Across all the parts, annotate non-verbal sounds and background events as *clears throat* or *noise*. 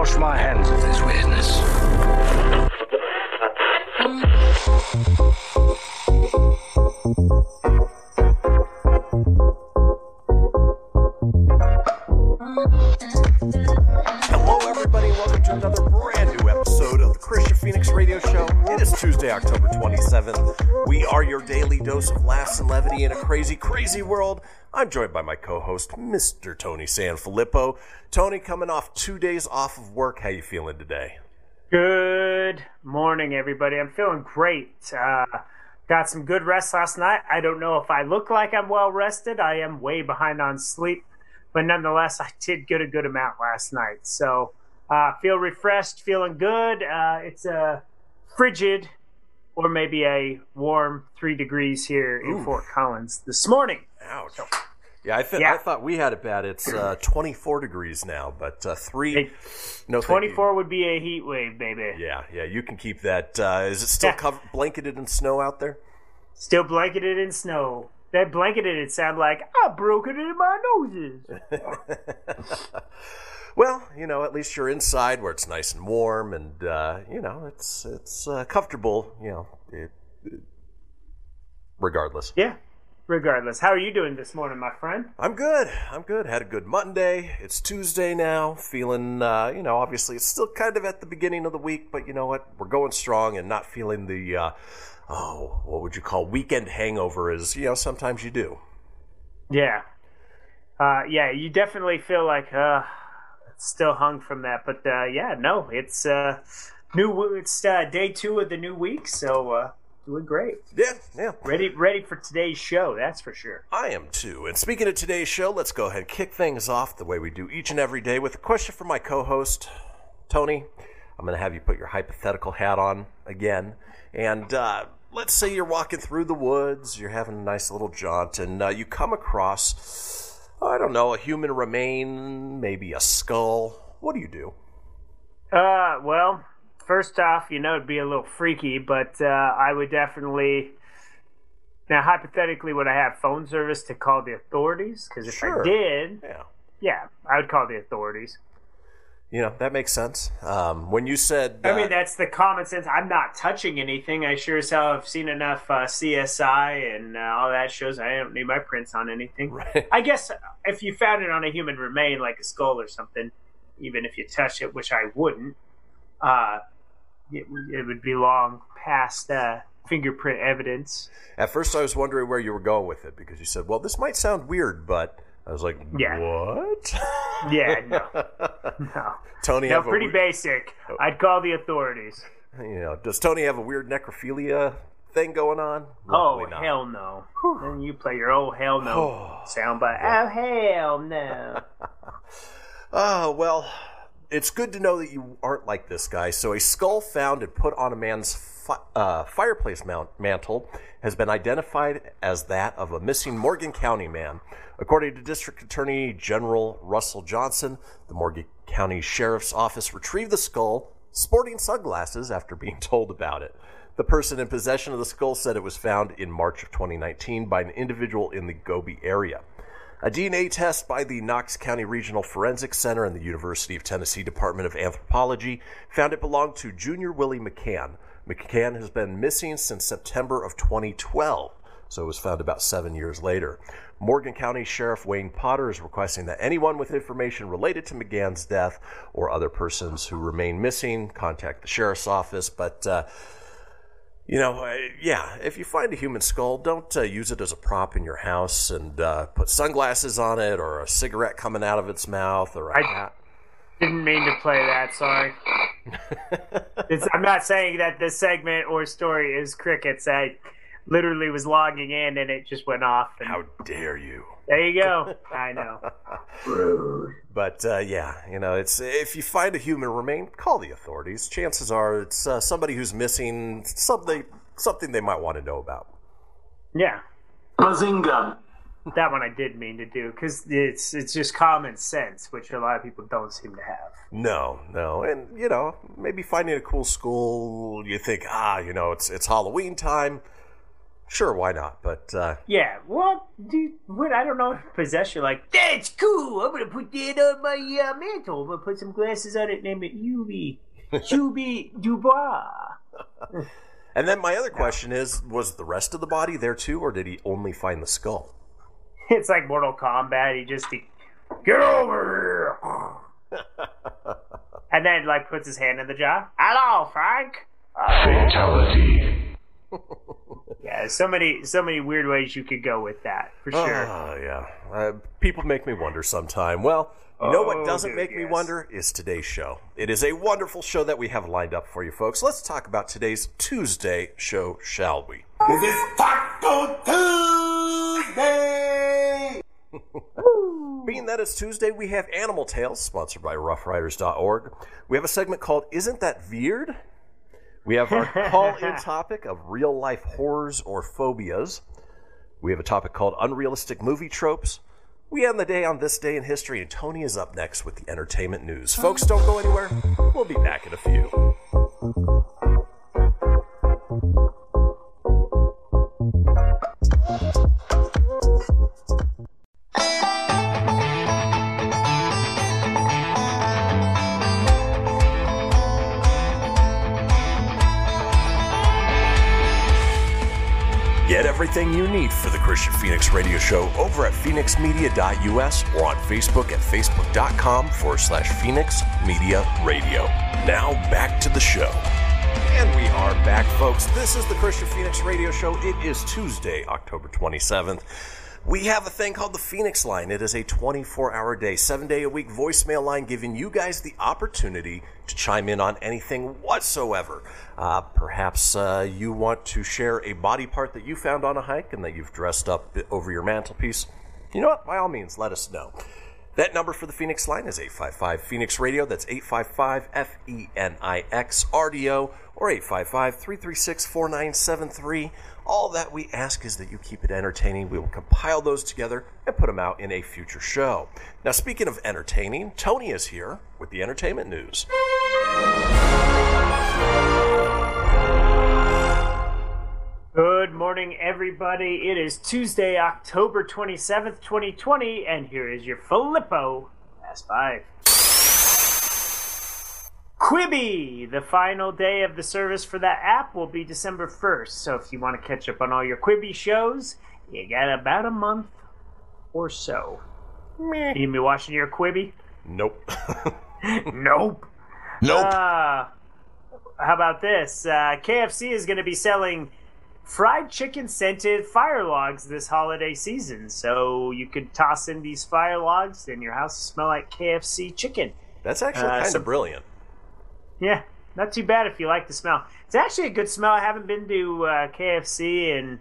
Wash my hands of this weirdness. Hello, everybody. Welcome to another brand new episode of the Kristian Fenix Radio Show. It is Tuesday, October 27th. We are your daily dose of laughs and levity in a crazy, crazy world. I'm joined by my co-host, Mr. Tony Sanfilippo. Tony, coming off two days off of work. How you feeling today? Good morning, everybody. I'm feeling great. Uh, got some good rest last night. I don't know if I look like I'm well rested. I am way behind on sleep, but nonetheless, I did get a good amount last night. So, uh, feel refreshed, feeling good. Uh, it's a frigid, or maybe a warm three degrees here in Fort Collins this morning. Ouch. Yeah, I, th- Yeah. I thought we had it bad. It's uh, 24 degrees now, but uh, three. Hey, no, thank you. 24 would be a heat wave, baby. Yeah, yeah, you can keep that. Uh, is it still covered, blanketed in snow out there? Still blanketed in snow. That blanketed it sound like I broke it in my noses. *laughs* Well, you know, at least you're inside where it's nice and warm, and uh, you know, it's it's uh, comfortable. You know, it, it- regardless. Yeah. Regardless, how are you doing this morning, my friend? I'm good. I'm good. Had a good Monday. It's Tuesday now. Feeling, uh, you know, obviously it's still kind of at the beginning of the week, but you know what? We're going strong and not feeling the, uh, oh, what would you call weekend hangover? As you know, sometimes you do. Yeah. Uh, yeah, you definitely feel like uh, still hung from that, but uh, yeah, no, it's uh, new. It's uh, day two of the new week, so uh, doing great. Yeah, yeah. Ready, ready for today's show. That's for sure. I am too. And speaking of today's show, let's go ahead and kick things off the way we do each and every day with a question from my co host, Tony. I'm going to have you put your hypothetical hat on again. And uh, let's say you're walking through the woods, you're having a nice little jaunt, and uh, you come across, I don't know, a human remain, maybe a skull. What do you do? Uh, well, first off, you know, it'd be a little freaky, but uh, I would definitely. Now, hypothetically, would I have phone service to call the authorities? Because if Sure. I did, Yeah. yeah, I would call the authorities. You know, that makes sense. Um, when you said. I uh, mean, that's the common sense. I'm not touching anything. I sure as hell have seen enough uh, CSI and uh, all that shows. I don't need my prints on anything. Right. I guess if you found it on a human remain, like a skull or something, even if you touch it, which I wouldn't, uh, it, it would be long past uh, fingerprint evidence. At first, I was wondering where you were going with it because you said, "Well, this might sound weird," but I was like, Yeah. "What?" *laughs* Yeah, no, no, Tony no, have a pretty weird- basic. I'd call the authorities. You know, does Tony have a weird necrophilia thing going on? Oh not. hell no! Then you play your *sighs* oh hell no soundbite. Oh hell no! Oh well, it's good to know that you aren't like this guy. So, a skull found and put on a man's fi- uh, fireplace mount- mantle has been identified as that of a missing Morgan County man. According to District Attorney General Russell Johnson, the Morgan County Sheriff's Office retrieved the skull sporting sunglasses after being *laughs* told about it. The person in possession of the skull said it was found in March of 2019 by an individual in the Gobi area. A DNA test by the Knox County Regional Forensic Center and the University of Tennessee Department of Anthropology found it belonged to Junior Willie McCann. McCann has been missing since September of 2012. so it was found about seven years later. Morgan County Sheriff Wayne Potter is requesting that anyone with information related to McGann's death or other persons who remain missing contact the sheriff's office. But uh, you know, uh, yeah, if you find a human skull, don't uh, use it as a prop in your house and uh, put sunglasses on it or a cigarette coming out of its mouth or a I- hat. Didn't mean to play that. Sorry. *laughs* It's, I'm not saying that this segment or story is crickets. I literally was logging in and it just went off. And How dare you? there you go. *laughs* I know. But uh, yeah, you know, it's if you find a human remain, call the authorities. Chances are it's uh, somebody who's missing something something they might want to know about. Yeah, Bazinga! that one I did mean to do because it's it's just common sense, which a lot of people don't seem to have. No, no, and you know, maybe finding a cool school, you think, ah, you know, it's it's Halloween time. Sure, why not? But uh, Yeah, well, dude, what I don't know if *laughs* possess you like that's cool. I'm gonna put that on my uh, mantle. I'm gonna put some glasses on it, name it Hubie, *laughs* Hubie Dubois. *laughs* and then my other question is, was the rest of the body there too, or did he only find the skull? It's like Mortal Kombat. He just he, get over here, and then like puts his hand in the jar. Hello, Frank. Fatality. Yeah, so many so many weird ways you could go with that for sure. Oh, yeah. Uh, people make me wonder sometime. Well, you know what Oh, doesn't dude, make me wonder is today's show. It is a wonderful show that we have lined up for you folks. Let's talk about today's Tuesday show, shall we? This Taco Tuesday. *laughs* Being that it's Tuesday, we have Animal Tales, sponsored by RuffRiders.org. We have a segment called Isn't That Veered? We have our *laughs* call in topic of real life horrors or phobias. We have a topic called Unrealistic Movie Tropes. We end the day on this day in history, and Tony is up next with the entertainment news. Folks, don't go anywhere. We'll be back in a few. Get everything you need for the Kristian Fenix Radio Show over at fenixmedia.us or on Facebook at facebook.com forward slash Fenix Media Radio. Now back to the show. And we are back, folks. This is the Christian Phoenix Radio Show. It is Tuesday, October 27th. We have a thing called the Fenix Line. It is a 24 hour day, seven day a week voicemail line giving you guys the opportunity to chime in on anything whatsoever. Uh, perhaps uh, you want to share a body part that you found on a hike and that you've dressed up over your mantelpiece. You know what? By all means, let us know. That number for the Fenix line is 855 Fenix Radio. That's 855 F E N I X R D O or 855 336 4973. All that we ask is that you keep it entertaining. We will compile those together and put them out in a future show. Now, speaking of entertaining, Tony is here with the entertainment news. Good morning, everybody. It is Tuesday, October 27th, 2020, and here is your Filippo Fast Five. Quibi! The final day of the service for that app will be December 1st. So if you want to catch up on all your Quibi shows, you got about a month or so. You gonna be watching your Quibi? Nope. *laughs* Nope. nope. Uh, how about this? Uh, KFC is going to be selling fried chicken scented fire logs this holiday season. So you could toss in these fire logs and your house will smell like KFC chicken. That's actually uh, kind some- of brilliant. Yeah, not too bad if you like the smell. It's actually a good smell. I haven't been to uh, KFC and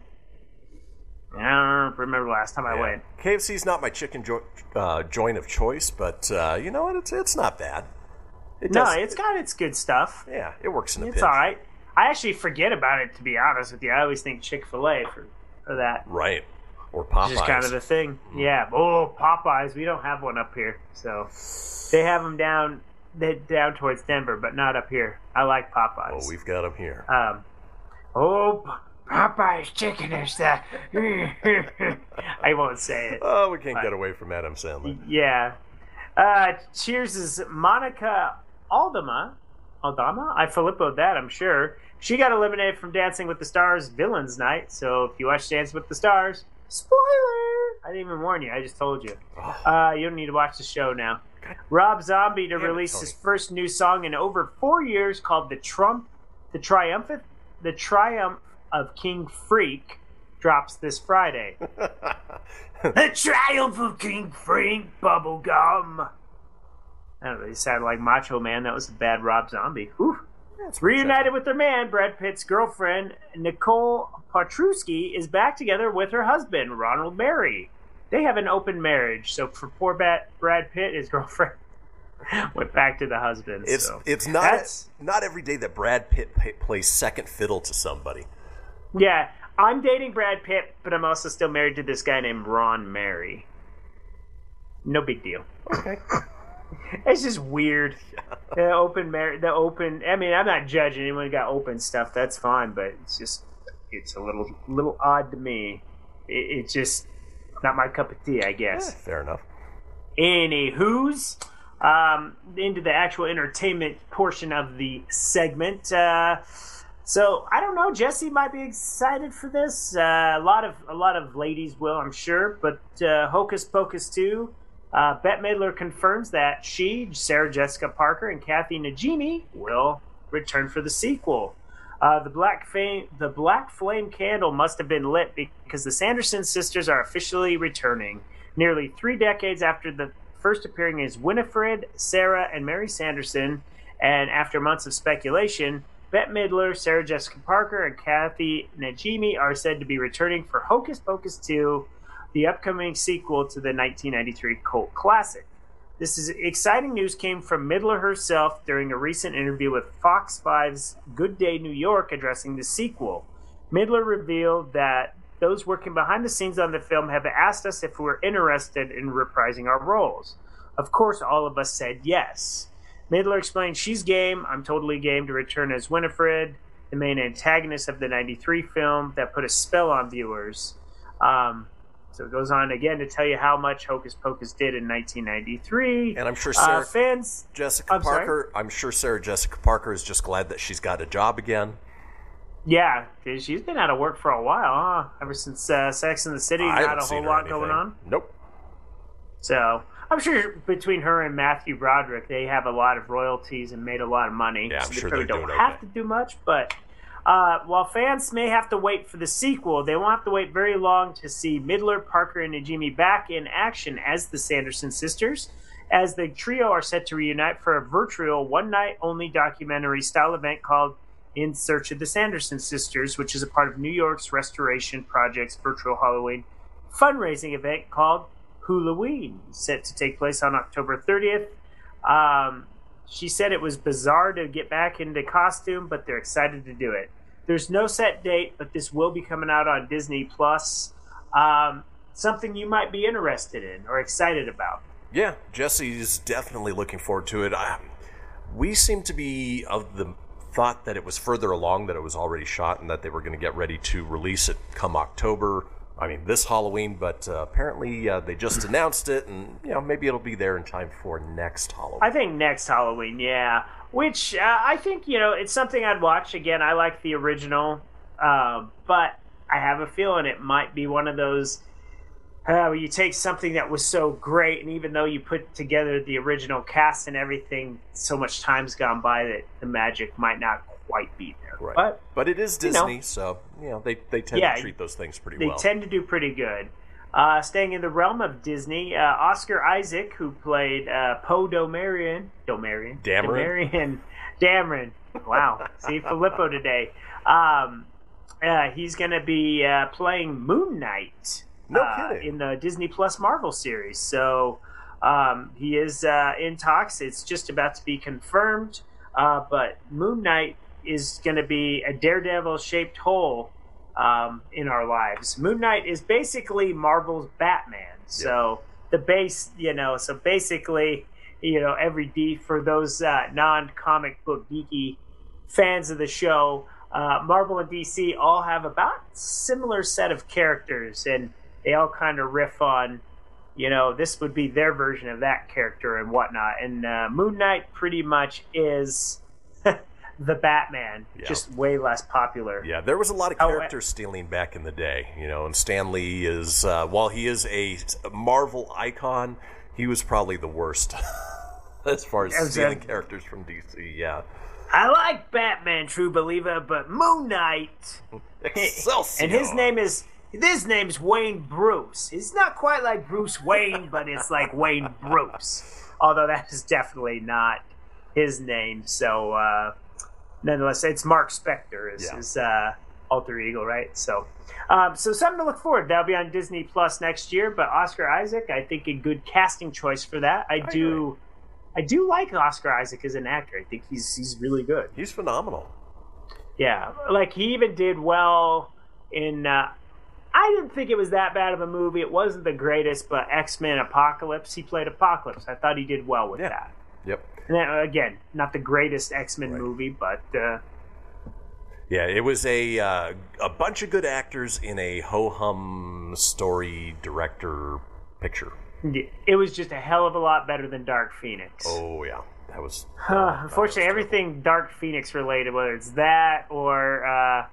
I don't remember the last time I went. KFC's not my chicken jo- uh, joint of choice, but uh, you know what? It's, it's not bad. It No, does- it's got its good stuff. Yeah, it works in a It's pinch. all right. I actually forget about it to be honest with you. I always think Chick Fil A for for that. Right. Or Popeyes. Just kind of the thing. Mm. Yeah. Oh, Popeyes. We don't have one up here, so they have them down they down towards Denver, but not up here. I like Popeyes. oh, we've got them here. Um. Oh, Popeyes chicken is that? *laughs* I won't say it. Oh, we can't Fine. get away from Adam Sandler. Yeah. Uh, Cheers' is Monica Aldama Aldama. I Filippo'd that, I'm sure. She got eliminated from Dancing with the Stars Villains Night, so if you watch Dance with the Stars, spoiler! I didn't even warn you, I just told you. Uh, you don't need to watch the show now. Rob Zombie to Damn release Tony. his first new song in over four years called "The Trump, the Triumphant, the Triumph of King Freak" drops this Friday. *laughs* the Triumph of King Freak, bubblegum. I don't know. Like Macho Man. That was a bad Rob Zombie. Whew. Reunited with their man, Brad Pitt's girlfriend, Nicole Poturalski, is back together with her husband, Ronald Mary. They have an open marriage, so for poor Brad, Brad Pitt, his *laughs* girlfriend went back to the husband. It's so. it's not not every day that Brad Pitt plays second fiddle to somebody. Yeah, I'm dating Brad Pitt, but I'm also still married to this guy named Ron Mary. No big deal. Okay. *laughs* It's just weird. *laughs* The open mar- the open. I mean, I'm not judging anyone who got open stuff. That's fine, but it's just it's a little little odd to me. It, it's just not my cup of tea, I guess. Fair enough. Anywho's, um, into the actual entertainment portion of the segment. Uh, so I don't know. Jesse might be excited for this. Uh, a lot of a lot of ladies will, I'm sure. But uh, Hocus Pocus two. Uh, Bette Midler confirms that she, Sarah Jessica Parker, and Kathy Najimy will return for the sequel. Uh, the black fame, the black flame candle must have been lit because the Sanderson sisters are officially returning. Nearly three decades after the first appearing as Winifred, Sarah, and Mary Sanderson, and after months of speculation, Bette Midler, Sarah Jessica Parker, and Kathy Najimy are said to be returning for Hocus Pocus 2, the upcoming sequel to the 1993 cult classic. This is exciting news came from Midler herself during a recent interview with Fox 5's Good Day New York addressing the sequel. Midler revealed that those working behind the scenes on the film have asked us if we're interested in reprising our roles. Of course, all of us said yes. Midler explained she's game. I'm totally game to return as Winifred, the main antagonist of the 93 film that put a spell on viewers. Um, so it goes on again to tell you how much Hocus Pocus did in 1993. And I'm sure Uh, Sarah fans. Jessica I'm sorry? Parker. I'm sure Sarah Jessica Parker is just glad that she's got a job again. Yeah, she's been out of work for a while, huh? Ever since uh, Sex in the City, I not a whole lot in going on. Nope. So I'm sure between her and Matthew Broderick, they have a lot of royalties and made a lot of money. Yeah, I'm so sure they probably don't have okay. to do much, but uh, while fans may have to wait for the sequel, they won't have to wait very long to see Midler, Parker, and Najimy back in action as the Sanderson sisters, as the trio are set to reunite for a virtual one night only documentary style event called In Search of the Sanderson Sisters, which is a part of New York's Restoration Project's virtual Halloween fundraising event called Hulaween, set to take place on October 30th. Um, she said it was bizarre to get back into costume, but they're excited to do it. There's no set date, but this will be coming out on Disney Plus. Um, something you might be interested in or excited about. Yeah, Jesse's definitely looking forward to it. I, we seem to be of the thought that it was further along, that it was already shot, and that they were going to get ready to release it come October. I mean, this Halloween, but uh, apparently uh, they just announced it, and you know maybe it'll be there in time for next Halloween. I think next Halloween, yeah. Which uh, I think you know it's something I'd watch again. I like the original, uh, but I have a feeling it might be one of those where you take something that was so great, and even though you put together the original cast and everything, so much time's gone by that the magic might not quite be there. Right. But But it is you know. Disney, so you know they they tend Yeah, to treat those things pretty they well. They tend to do pretty good. Uh, staying in the realm of Disney, uh, Oscar Isaac, who played uh, Poe Domarian, Domarian, Dameron? Damarian, *laughs* Dameron. Wow, see Filippo today. Um, uh, he's going to be uh, playing Moon Knight. No uh, kidding. In the Disney Plus Marvel series, so um, he is uh, in talks. It's just about to be confirmed, uh, but Moon Knight is going to be a daredevil-shaped hole um, in our lives. Moon Knight is basically Marvel's Batman. So the base, you know, so basically, you know, every D for those uh, non-comic book geeky fans of the show, uh, Marvel and DC all have about similar set of characters, and they all kind of riff on, you know, this would be their version of that character and whatnot. And uh, Moon Knight pretty much is the Batman, Yeah. just way less popular. Yeah, there was a lot of Oh, character stealing back in the day, you know. And Stan Lee is, uh, while he is a Marvel icon, he was probably the worst *laughs* as far as As stealing characters from DC. Yeah, I like Batman, True Believer, but Moon Knight. *laughs* Excelsior. And his name is his name's Wayne Bruce. It's not quite like Bruce Wayne, but it's like Wayne Bruce. Although that is definitely not his name. So uh, nonetheless, it's Mark Spector is Yeah. his uh, alter ego, right? So. Um, so something to look forward. That'll be on Disney Plus next year. But Oscar Isaac, I think a good casting choice for that. I do, I do like Oscar Isaac as an actor. I think he's he's really good. He's phenomenal. Yeah, like he even did well in. Uh, I didn't think it was that bad of a movie. It wasn't the greatest, but X Men Apocalypse. He played Apocalypse. I thought he did well with Yeah. that. Yep. And then, again, not the greatest X Men Right. movie, but uh, Yeah, it was a uh, a bunch of good actors in a ho hum story director picture. it was just a hell of a lot better than Dark Phoenix. Oh yeah, that was. *sighs* That unfortunately, terrible. everything Dark Phoenix related, whether it's that or uh,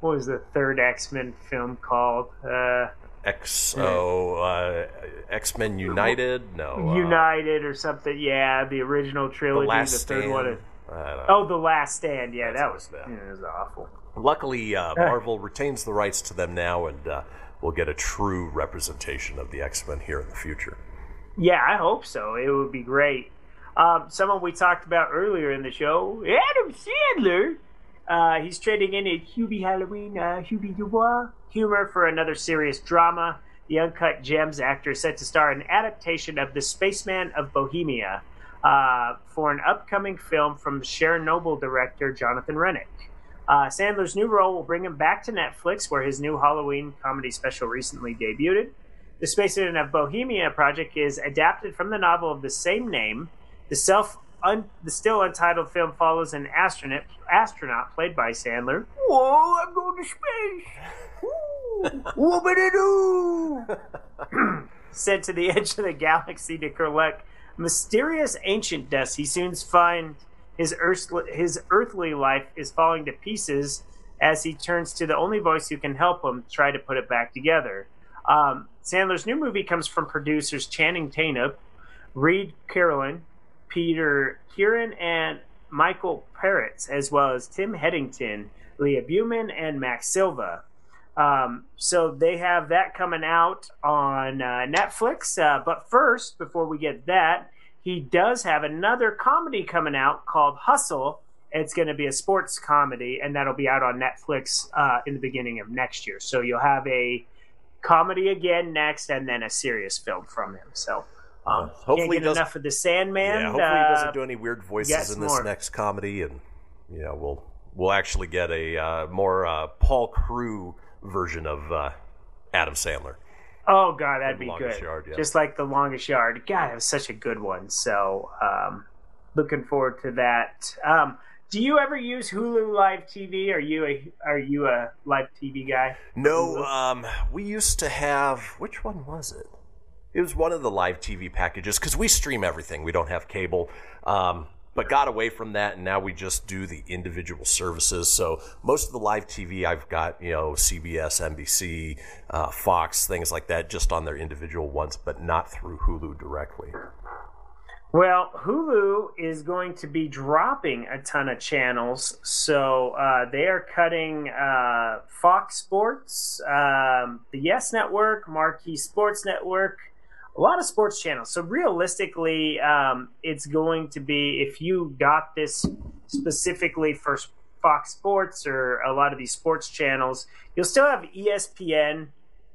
what was the third X Men film called? Uh, XO uh, X Men United. No, uh, United or something. Yeah, the original The trilogy. Last the third Stand. one. is- I don't know. Oh, the Last Stand. Yeah, that was that. yeah, it was awful. Luckily, uh, *laughs* Marvel retains the rights to them now, and uh, we'll get a true representation of the X Men here in the future. Yeah, I hope so. It would be great. Um, someone we talked about earlier in the show, Adam Sandler. Uh, he's trading in his Hubie Halloween, uh, Hubie Dubois humor for another serious drama. The Uncut Gems actor is set to star in an adaptation of The Spaceman of Bohemia uh, for an upcoming film from Chernobyl director Jonathan Rennick. Uh, Sandler's new role will bring him back to Netflix, where his new Halloween comedy special recently debuted. The Spaceman of Bohemia project is adapted from the novel of the same name. The self un, the still untitled film follows an astronaut astronaut played by Sandler. Whoa, I'm going to space. *laughs* Whoopity-doo. *laughs* Sent to the edge of the galaxy to collect mysterious ancient dust. He soon finds his earthly, his earthly life is falling to pieces as he turns to the only voice who can help him try to put it back together. Um, Sandler's new movie comes from producers Channing Tatum, Reid Carolin, Peter Kieran, and Michael Parets, as well as Tim Headington, Lia Buman, and Max Silva. Um, so they have that coming out on uh, Netflix. Uh, but first, before we get that, he does have another comedy coming out called Hustle. It's going to be a sports comedy, and that'll be out on Netflix uh, in the beginning of next year. So you'll have a comedy again next, and then a serious film from him. So um, hopefully get doesn't- enough of the Sandman. yeah, hopefully uh, he doesn't do any weird voices in this more. next comedy, and you know we'll we'll actually get a uh, more uh, Paul Crewe version of uh, Adam Sandler. Oh god, that'd be good. Yard, yeah. Just like the longest yard. God, it was such a good one. So, um, looking forward to that. Um, do you ever use Hulu Live TV? Are you a are you a live TV guy? No, um, we used to have which one was it? It was one of the live TV packages because we stream everything. We don't have cable, um, but got away from that, and now we just do the individual services. So most of the live TV I've got, you know, CBS, NBC, uh, Fox, things like that, just on their individual ones, but not through Hulu directly. Well, Hulu is going to be dropping a ton of channels, so uh, they are cutting uh, Fox Sports, um, the Yes Network, Marquee Sports Network, a lot of sports channels. So realistically, um, it's going to be if you got this specifically for Fox Sports or a lot of these sports channels, you'll still have ESPN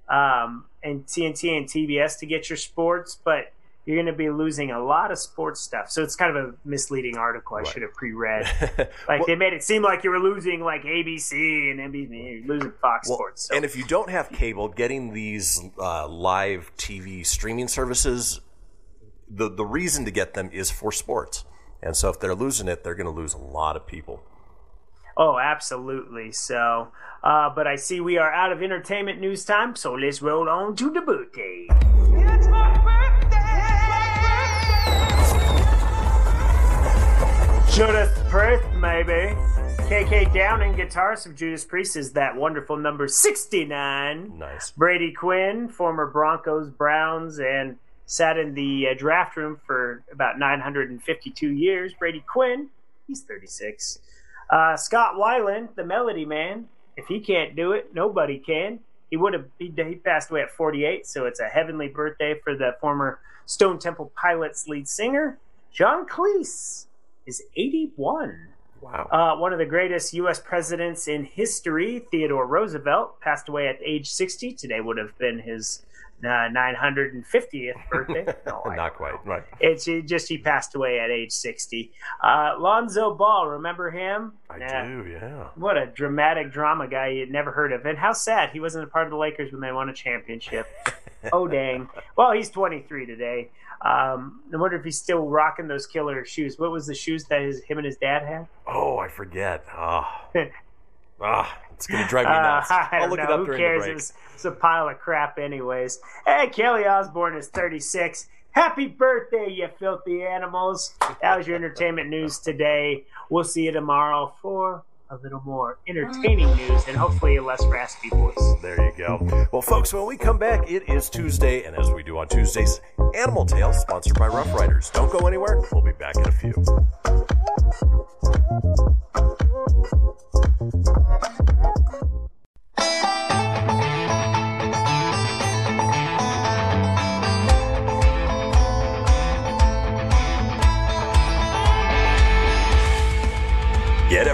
um, and TNT and TBS to get your sports, but you're going to be losing a lot of sports stuff. So it's kind of a misleading article. I should have pre-read. *laughs* Like Well- they made it seem like you were losing like ABC and NBC, losing Fox Well, Sports. So. And if you don't have cable, getting these uh, live TV streaming services, the the reason to get them is for sports. And so if they're losing it, they're going to lose a lot of people. Oh, absolutely. So, uh, but I see we are out of entertainment news time, so let's roll on to the birthday. Judas Priest, maybe. KK Downing, guitarist of Judas Priest, is that wonderful number 69. Nice. Brady Quinn, former Broncos, Browns, and sat in the uh, draft room for about 952 years. Brady Quinn, he's 36. Uh, Scott Weiland, the Melody Man, if he can't do it, nobody can. He would have he, he passed away at 48, so it's a heavenly birthday for the former Stone Temple Pilots lead singer. John Cleese is 81. Wow. Uh, one of the greatest U.S. presidents in history, Theodore Roosevelt, passed away at age 60. Today would have been his uh, 950th *laughs* birthday. No, Not quite. Right. it's it just he passed away at age 60. Uh, Lonzo Ball, remember him? I do, yeah. What a dramatic drama guy you'd never heard of. And how sad he wasn't a part of the Lakers when they won a championship. *laughs* oh, dang. Well, he's 23 today. Um, I wonder if he's still rocking those killer shoes. What was the shoes that his, him and his dad had? Oh, I forget. Ah. *laughs* ah, it's going to drive me Uh, nuts. I I'll look know. it up Who during cares? the break. It's, it's a pile of crap, anyways. Hey, Kelly Osbourne is 36. Happy birthday, you filthy animals. That was your entertainment news today. We'll see you tomorrow for a little more mm. entertaining news and hopefully a less raspy voice. There you go. Well, folks, when we come back, it is Tuesday, and as we do on Tuesdays, Animal Tales, sponsored by Ruff Riders. Don't go anywhere. We'll be back in a few.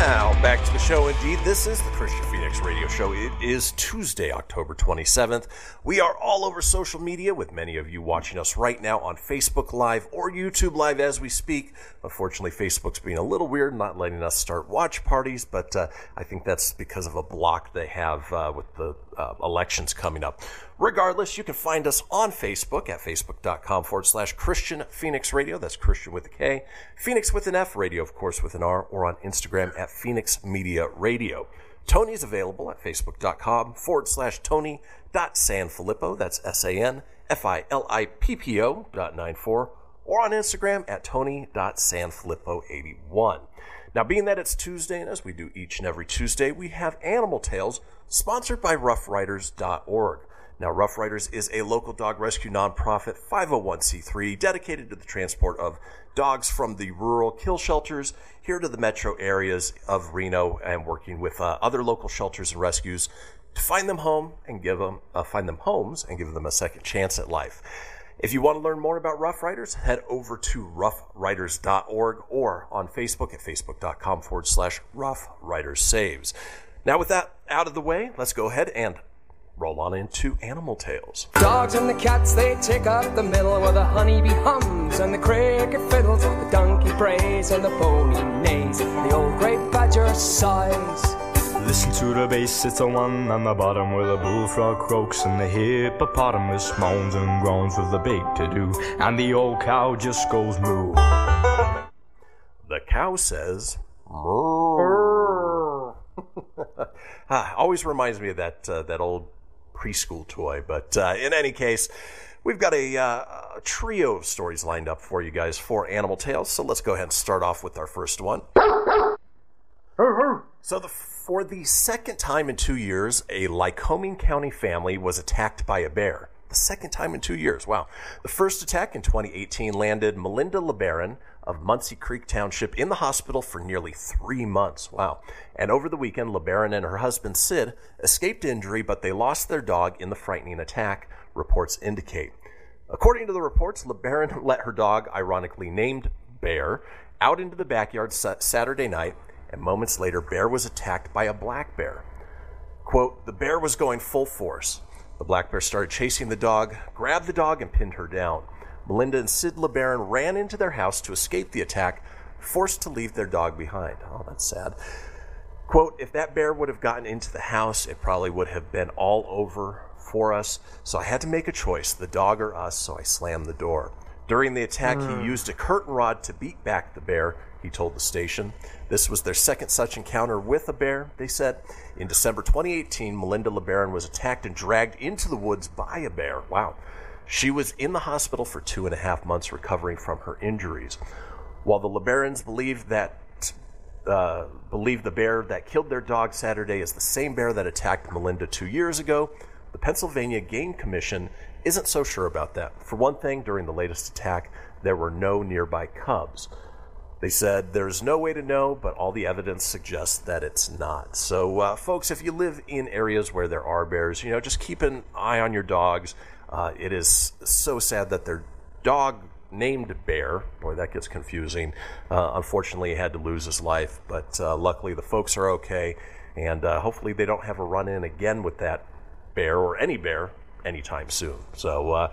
Now back to the show indeed. This is the Kristian Fenix Radio Show. It is Tuesday, October 27th. We are all over social media with many of you watching us right now on Facebook Live or YouTube Live as we speak. Unfortunately, Facebook's being a little weird, not letting us start watch parties, but uh, I think that's because of a block they have uh, with the uh, elections coming up. Regardless, you can find us on Facebook at facebook.com forward slash Kristian Fenix Radio. That's Kristian with a K. Fenix with an F radio, of course, with an R, or on Instagram at Fenix Media Radio. Tony is available at facebook.com forward slash Tony.Sanfilippo. That's S A N F I L I P P O dot nine four, or on Instagram at Tony.Sanfilippo81. Now, being that it's Tuesday, and as we do each and every Tuesday, we have Animal Tales sponsored by RuffRiders.org. Now, Ruff Riders is a local dog rescue nonprofit 501c3 dedicated to the transport of dogs from the rural kill shelters here to the metro areas of Reno and working with uh, other local shelters and rescues to find them home and give them uh, find them homes and give them a second chance at life. If you want to learn more about Ruff Riders, head over to ruffriders.org or on Facebook at facebook.com forward slash Ruff Riders Saves. Now, with that out of the way, let's go ahead and roll on into Animal Tales. Dogs and the cats, they take up the middle where the honeybee hums and the cricket fiddles, the donkey brays and the pony neighs, the old grey badger sighs. Listen to the bass, it's the one on the bottom where the bullfrog croaks and the hippopotamus moans and groans with the big to do, and the old cow just goes moo. The cow says, "Moo." *laughs* ah, always reminds me of that uh, that old preschool toy. But uh, in any case, we've got a, uh, a trio of stories lined up for you guys for Animal Tales. So let's go ahead and start off with our first one. *laughs* So the, for the second time in two years, a Lycoming County family was attacked by a bear. The second time in two years. Wow. The first attack in 2018 landed Melinda LeBaron of Muncy Creek Township in the hospital for nearly three months. Wow. And over the weekend, LeBaron and her husband Sid escaped injury, but they lost their dog in the frightening attack, reports indicate. According to the reports, LeBaron *laughs* let her dog, ironically named Bear, out into the backyard Saturday night, and moments later, Bear was attacked by a black bear. Quote, the bear was going full force. The black bear started chasing the dog, grabbed the dog, and pinned her down. Melinda and Sid LeBaron ran into their house to escape the attack, forced to leave their dog behind. Oh, that's sad. Quote, if that bear would have gotten into the house, it probably would have been all over for us. So I had to make a choice, the dog or us, so I slammed the door. During the attack, he used a curtain rod to beat back the bear, he told the station. This was their second such encounter with a bear, they said. In December 2018, Melinda LeBaron was attacked and dragged into the woods by a bear. Wow. She was in the hospital for two and a half months recovering from her injuries. While the LeBarons believe that uh, believe the bear that killed their dog Saturday is the same bear that attacked Melinda two years ago, the Pennsylvania Game Commission isn't so sure about that. For one thing, during the latest attack, there were no nearby cubs. They said there's no way to know, but all the evidence suggests that it's not. So, uh, folks, if you live in areas where there are bears, you know, just keep an eye on your dogs. Uh, it is so sad that their dog named Bear, boy, that gets confusing. Uh, unfortunately, had to lose his life, but uh, luckily the folks are okay, and uh, hopefully they don't have a run in again with that bear or any bear anytime soon. So, uh,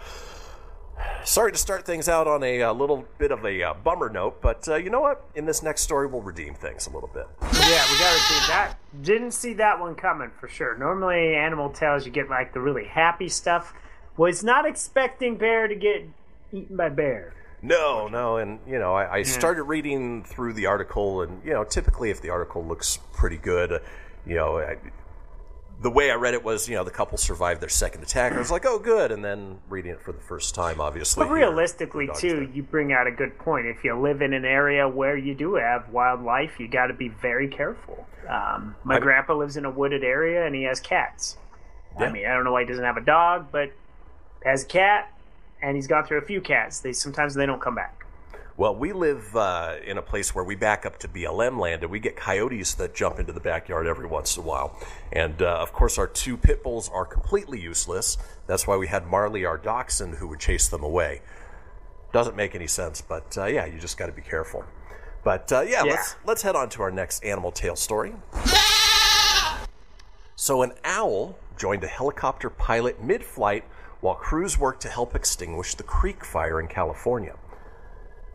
sorry to start things out on a, uh little bit of a uh, bummer note, but uh, you know what? In this next story, we'll redeem things a little bit. Yeah, we gotta see that. Didn't see that one coming for sure. Normally, Animal Tales, you get like the really happy stuff. Was not expecting Bear to get eaten by bear. No, no, and you know, I, I started reading through the article, and you know, typically if the article looks pretty good, uh, you know, I, the way I read it was, you know, the couple survived their second attack. I was like, oh, good, and then reading it for the first time, obviously. But realistically, too, dead. you bring out a good point. If you live in an area where you do have wildlife, you got to be very careful. Um, my I- grandpa lives in a wooded area and he has cats. Yeah. I mean, I don't know why he doesn't have a dog, but has a cat, and he's gone through a few cats. They sometimes they don't come back. Well, we live uh, in a place where we back up to BLM land, and we get coyotes that jump into the backyard every once in a while. And uh, of course, our two pit bulls are completely useless. That's why we had Marley, our dachshund, who would chase them away. Doesn't make any sense, but uh, yeah, you just got to be careful. But uh, yeah, Yeah. let's let's head on to our next animal tale story. So, an owl joined a helicopter pilot mid flight while crews worked to help extinguish the creek fire in California.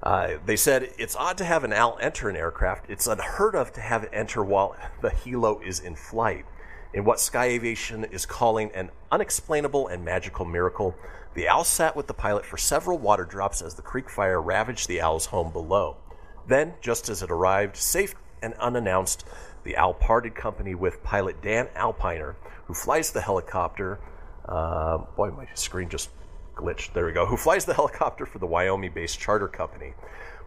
Uh, they said it's odd to have an owl enter an aircraft. It's unheard of to have it enter while the helo is in flight. In what Sky Aviation is calling an unexplainable and magical miracle, the owl sat with the pilot for several water drops as the creek fire ravaged the owl's home below. Then, just as it arrived, safe and unannounced, the owl parted company with pilot Dan Alpiner, who flies the helicopter. Uh, boy, my screen just glitched. There we go. Who flies the *laughs* helicopter for the Wyoming based charter company.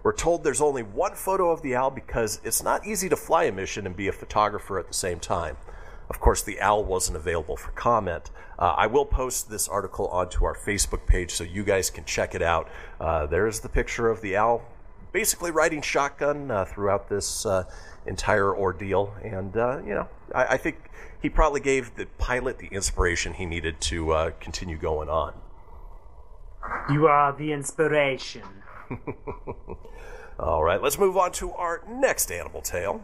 We're told there's only one photo of the owl because it's not easy to fly a mission and be a photographer at the same time. Of course, the owl wasn't available for comment. Uh, I will post this article onto our Facebook page so you guys can check it out. Uh, there's the picture of the owl basically riding shotgun uh, throughout this uh, entire ordeal. And, uh, you know, I, I think he probably gave the pilot the inspiration he needed to uh, continue going on. You are the inspiration. *laughs* All right, let's move on to our next animal tale.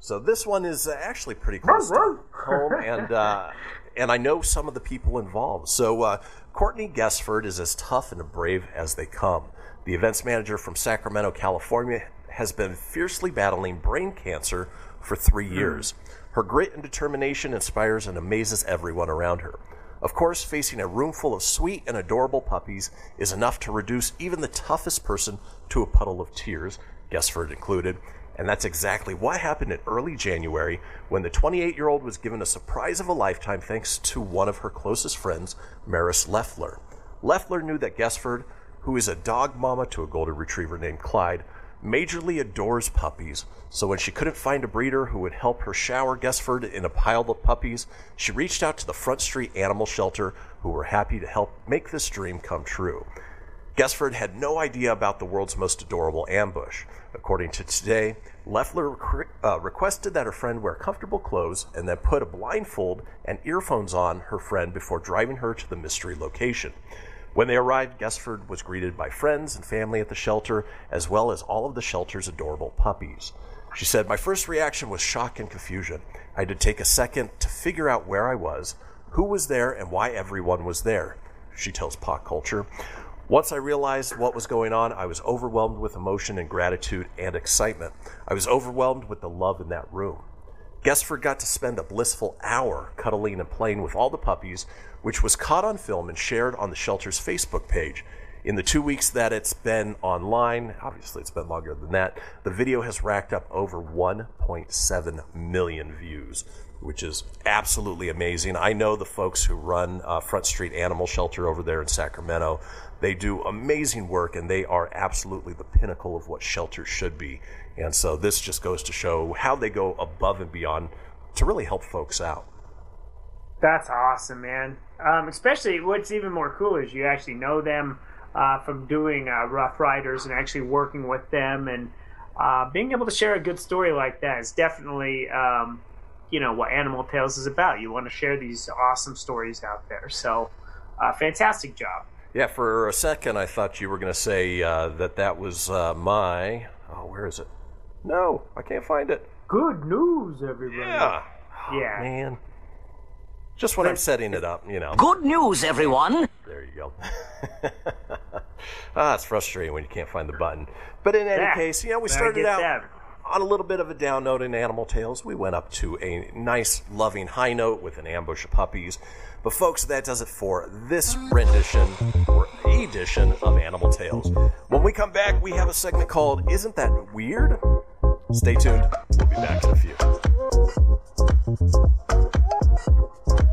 So this one is uh, actually pretty close to home, *laughs* and uh, and I know some of the people involved. So uh, Courtney Guessford is as tough and brave as they come. The events manager from Sacramento, California, has been fiercely battling brain cancer for three years. Her grit and determination inspires and amazes everyone around her. Of course, facing a room full of sweet and adorable puppies is enough to reduce even the toughest person to a puddle of tears, Guessford included. And that's exactly what happened in early January when the 28 year old was given a surprise of a lifetime thanks to one of her closest friends, Maris Leffler. Leffler knew that Guessford, who is a dog mama to a golden retriever named Clyde, majorly adores puppies. So when she couldn't find a breeder who would help her shower Guessford in a pile of puppies, she reached out to the Front Street Animal Shelter, who were happy to help make this dream come true. Guessford had no idea about the world's most adorable ambush. According to Today, Leffler requ- uh, requested that her friend wear comfortable clothes and then put a blindfold and earphones on her friend before driving her to the mystery location. When they arrived, Guessford was greeted by friends and family at the shelter, as well as all of the shelter's adorable puppies. She said, My first reaction was shock and confusion. I had to take a second to figure out where I was, who was there, and why everyone was there, she tells Pop Culture. Once I realized what was going on, I was overwhelmed with emotion and gratitude and excitement. I was overwhelmed with the love in that room. Guessford got to spend a blissful hour cuddling and playing with all the puppies, which was caught on film and shared on the shelter's Facebook page. In the two weeks that it's been online, obviously it's been longer than that, the video has racked up over 1.7 million views, which is absolutely amazing. I know the folks who run uh, Front Street Animal Shelter over there in Sacramento. They do amazing work and they are absolutely the pinnacle of what shelters should be. And so this just goes to show how they go above and beyond to really help folks out. That's awesome, man. Um, especially what's even more cool is you actually know them uh, from doing uh, Ruff Riders and actually working with them and uh, being able to share a good story like that is definitely, um, you know, what Animal Tales is about. You want to share these awesome stories out there. So, uh, fantastic job. Yeah, for a second I thought you were going to say uh, that that was uh, my. Oh, where is it? No, I can't find it. Good news, everybody. Yeah. Yeah. Man. Just when I'm setting it up, you know. Good news, everyone. There you go. *laughs* ah, it's frustrating when you can't find the button. But in any Yeah. case, you know, we started out that. on a little bit of a down note in Animal Tales. We went up to a nice, loving high note with an ambush of puppies. But, folks, that does it for this rendition or edition of Animal Tales. When we come back, we have a segment called Isn't That Weird? Stay tuned. We'll be back in a few.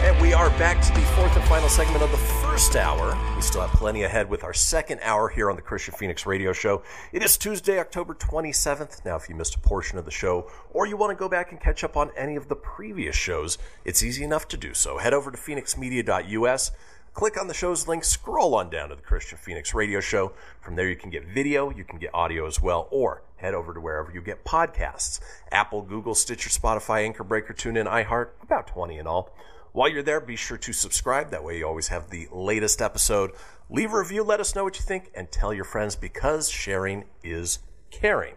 And we are back to the fourth and final segment of the first hour. We still have plenty ahead with our second hour here on the Kristian Fenix Radio Show. It is Tuesday, October 27th. Now, if you missed a portion of the show or you want to go back and catch up on any of the previous shows, it's easy enough to do so. Head over to fenixmedia.us. Click on the show's link, scroll on down to the Kristian Fenix Radio Show. From there, you can get video, you can get audio as well, or head over to wherever you get podcasts Apple, Google, Stitcher, Spotify, Anchor Breaker, TuneIn, iHeart, about 20 in all. While you're there, be sure to subscribe. That way, you always have the latest episode. Leave a review, let us know what you think, and tell your friends because sharing is caring.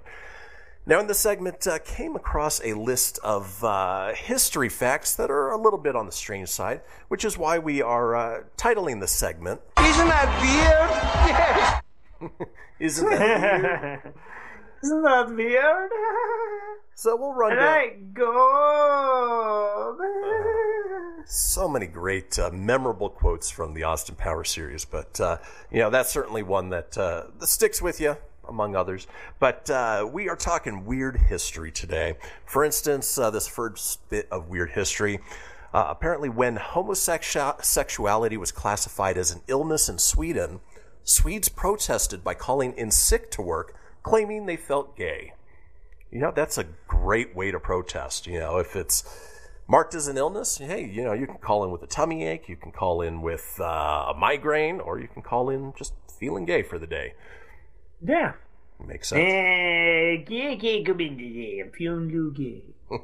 Now, in this segment, uh, came across a list of uh, history facts that are a little bit on the strange side, which is why we are uh, titling this segment. Isn't that weird? *laughs* Isn't that weird? *laughs* Isn't that weird? So we'll run down I go. So many great, uh, memorable quotes from the Austin Power series, but uh, you know that's certainly one that uh, that sticks with you. Among others, but uh, we are talking weird history today. For instance, uh, this first bit of weird history. Uh, apparently, when homosexuality was classified as an illness in Sweden, Swedes protested by calling in sick to work, claiming they felt gay. You know, that's a great way to protest. You know, if it's marked as an illness, hey, you know, you can call in with a tummy ache, you can call in with uh, a migraine, or you can call in just feeling gay for the day. Yeah. Makes sense. Eh, gay, gay, come in today. I'm feeling gay. *laughs*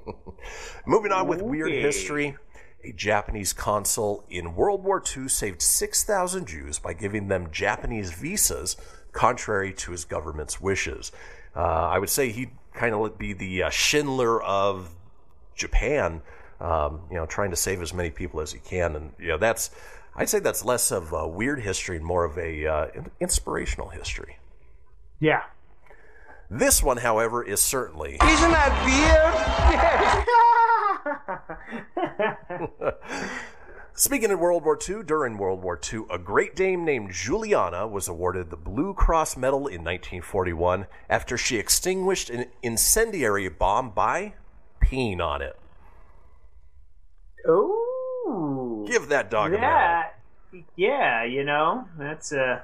Moving on with weird Okay. history. A Japanese consul in World War II saved 6,000 Jews by giving them Japanese visas, contrary to his government's wishes. Uh, I would say he'd kind of be the uh, Schindler of Japan, um, you know, trying to save as many people as he can. And, you know, that's, I'd say that's less of a weird history and more of a uh, inspirational history. Yeah. This one, however, is certainly *laughs* Isn't that weird? *laughs* Speaking of World War II, during World War II, a Great dame named Juliana was awarded the Blue Cross Medal in 1941 after she extinguished an incendiary bomb by peeing on it. Ooh. Give that dog a medal. Yeah. Yeah, you know, that's uh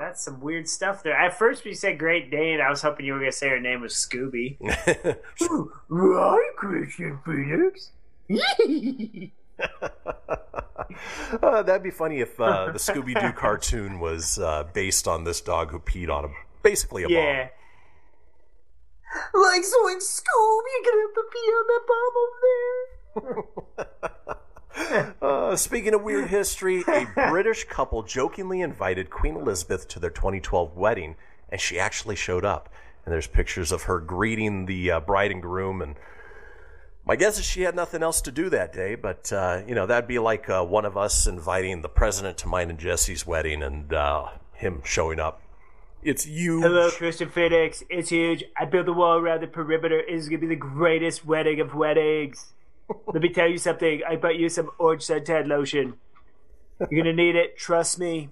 that's some weird stuff there. At first we said Great Dane, I was hoping you were gonna say her name was Scooby. *laughs* right, Kristian Fenix. *laughs* Uh, that'd be funny if uh, the Scooby Doo *laughs* cartoon was uh, based on this dog who peed on him. Basically a yeah. Like so in Scooby, you're gonna have to pee on that bomb over there. *laughs* Uh, speaking of weird history, a British couple jokingly invited Queen Elizabeth to their 2012 wedding, and she actually showed up. and there's pictures of her greeting the uh, bride and groom. And my guess is she had nothing else to do that day, but uh, you know that'd be like uh, one of us inviting the president to mine and Jesse's wedding, and uh, him showing up. It's huge. Hello, Kristian Fenix. It's huge. I built a wall around the perimeter. It's gonna be the greatest wedding of weddings. Let me tell you something. I bought you some orange suntan lotion. You're gonna need it. Trust me.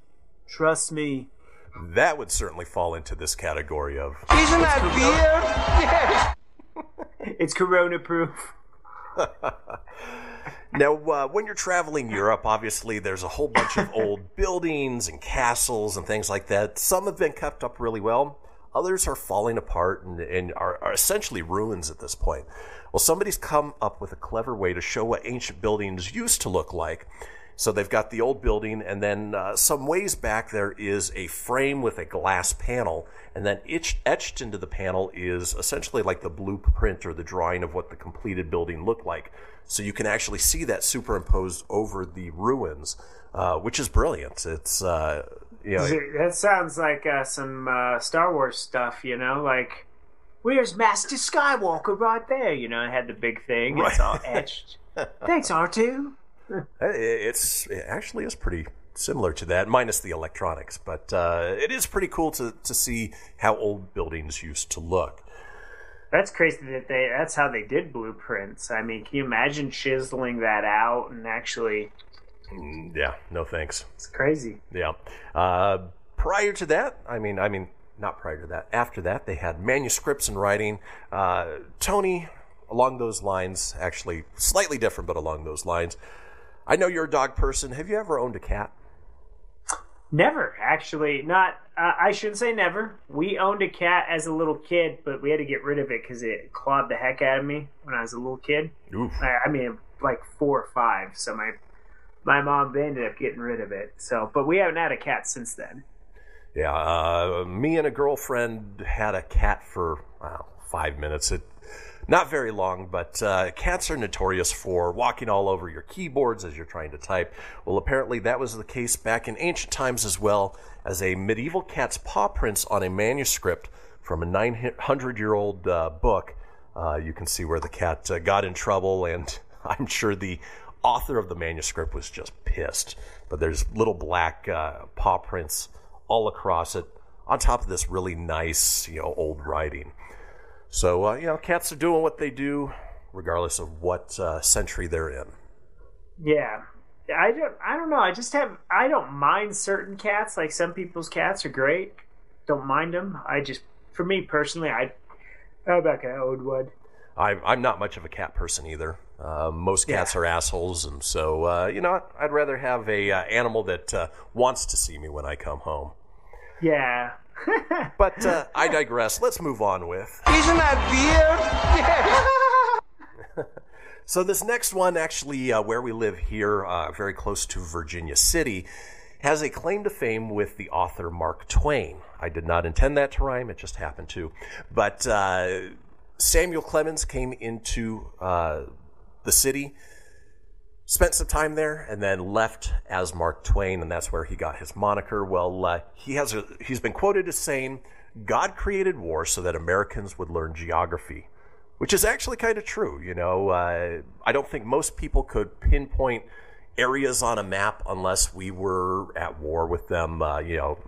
Trust me. That would certainly fall into this category of Isn't that beer? Yes. *laughs* It's Corona proof. *laughs* Now, uh, when you're traveling Europe, obviously there's a whole bunch of *laughs* old buildings and castles and things like that. Some have been kept up really well. Others are falling apart and, and are, are essentially ruins at this point. Well, somebody's come up with a clever way to show what ancient buildings used to look like. So they've got the old building, and then uh, some ways back there is a frame with a glass panel, and then etched, etched into the panel is essentially like the blueprint or the drawing of what the completed building looked like. So you can actually see that superimposed over the ruins, uh, which is brilliant. It's uh, you know, That sounds like uh, some uh, Star Wars stuff, you know, like where's Master Skywalker right there? You know, it had the big thing. It's Right. all etched. *laughs* Thanks, R two. it's it actually is pretty similar to that, minus the electronics. But uh, it is pretty cool to to see how old buildings used to look. That's crazy that they. That's how they did blueprints. I mean, can you imagine chiseling that out and actually? Mm, Yeah, no thanks. It's crazy. Yeah. Uh, prior to that, I mean, I mean, not prior to that. After that, they had manuscripts and writing. Uh, Tony, along those lines, actually slightly different, but along those lines. I know you're a dog person. Have you ever owned a cat? Never actually. Not. Uh, I shouldn't say never. We owned a cat as a little kid, but we had to get rid of it because it clawed the heck out of me when I was a little kid. Oof. I, I mean, like four or five. So my my mom ended up getting rid of it. So, but we haven't had a cat since then. Yeah, uh, me and a girlfriend had a cat for five minutes. It not very long, but uh, cats are notorious for walking all over your keyboards as you're trying to type. Well, apparently that was the case back in ancient times as well, as a medieval cat's paw prints on a manuscript from a 900-year-old uh, book. Uh, you can see where the cat uh, got in trouble, and *laughs* I'm sure the author of the manuscript was just pissed. But there's little black uh, paw prints all across it, on top of this really nice, you know, old writing. So, uh, you know, cats are doing what they do, regardless of what uh, century they're in. Yeah. I don't. I don't know. I just have. I don't mind certain cats. Like some people's cats are great. Don't mind them. I just, for me personally, I. I'm not gonna one. I, I'm not much of a cat person either. Uh, most cats are assholes, and so uh, you know. I'd rather have a uh, animal that uh, wants to see me when I come home. Yeah. *laughs* But uh, I digress. Let's move on with. Isn't that beer? *laughs* So this next one, actually, uh, where we live here, uh, very close to Virginia City, has a claim to fame with the author Mark Twain. I did not intend that to rhyme; it just happened to. But uh, Samuel Clemens came into uh, the city, spent some time there, and then left as Mark Twain, and that's where he got his moniker. Well, uh, he has a, he's been quoted as saying, "God created war so that Americans would learn geography." which is actually kind of true. You know, uh, I don't think most people could pinpoint areas on a map unless we were at war with them. Uh, you know,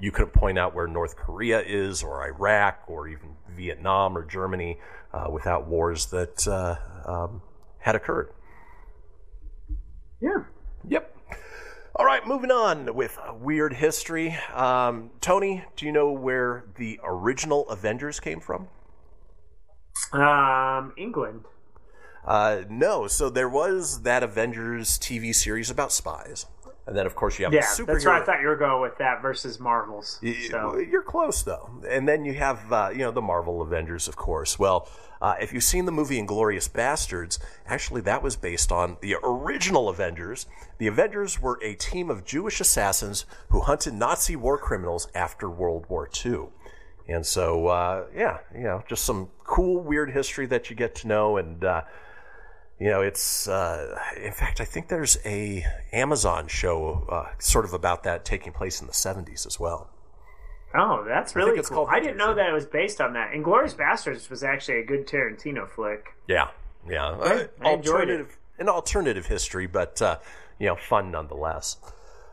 you couldn't point out where North Korea is, or Iraq, or even Vietnam or Germany uh, without wars that uh, um, had occurred. Yeah. Yep. All right, moving on with weird history. Um, Tony, do you know where the original Avengers came from? Um, England. Uh, no, so there was that Avengers TV series about spies, and then of course you have Yeah, that's where I thought you were going with that versus Marvels. So You're close though, and then you have uh, you know the Marvel Avengers, of course. Well, uh, if you've seen the movie *Inglorious Bastards*, actually that was based on the original Avengers. The Avengers were a team of Jewish assassins who hunted Nazi war criminals after World War II. And so, uh, yeah, you know, just some cool, weird history that you get to know, and uh, you know, it's. Uh, in fact, I think there's a Amazon show uh, sort of about that taking place in the '70s as well. Oh, that's really it's cool. I didn't know that it was based on that. And Inglorious Bastards was actually a good Tarantino flick. Yeah, yeah. I- Uh, I enjoyed alternative, an alternative history, but uh, you know, fun nonetheless.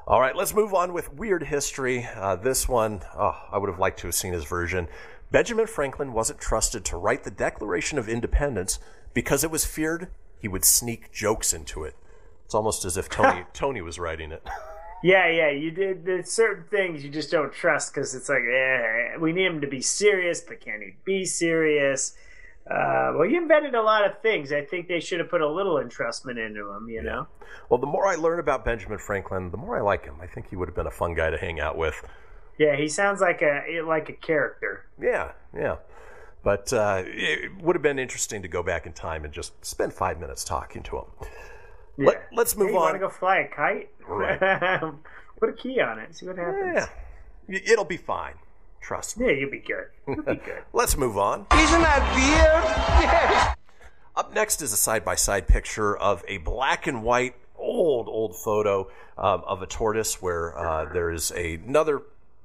All right, let's move on with weird history. Uh, this one, oh, I would have liked to have seen his version. Benjamin Franklin wasn't trusted to write the Declaration of Independence because it was feared he would sneak jokes into it. It's almost as if Tony *laughs* Tony was writing it. Yeah, yeah. You did. There's certain things you just don't trust because it's like, eh, we need him to be serious, but can he be serious? Uh, well, you invented a lot of things. I think they should have put a little entrustment into him. You know. Well, the more I learn about Benjamin Franklin, the more I like him. I think he would have been a fun guy to hang out with. Yeah, he sounds like a like a character. Yeah, yeah. But uh, it would have been interesting to go back in time and just spend five minutes talking to him. Yeah. Let, let's move hey, you on. Want to go fly a kite? Right. *laughs* Put a key on it. See what happens. Yeah, it'll be fine. Trust me. Yeah, you'll be good. You'll be *laughs* good. Let's move on. Isn't that weird? *laughs* Up next is a side by side picture of a black and white, old, old photo um, of a tortoise where uh, there is a, another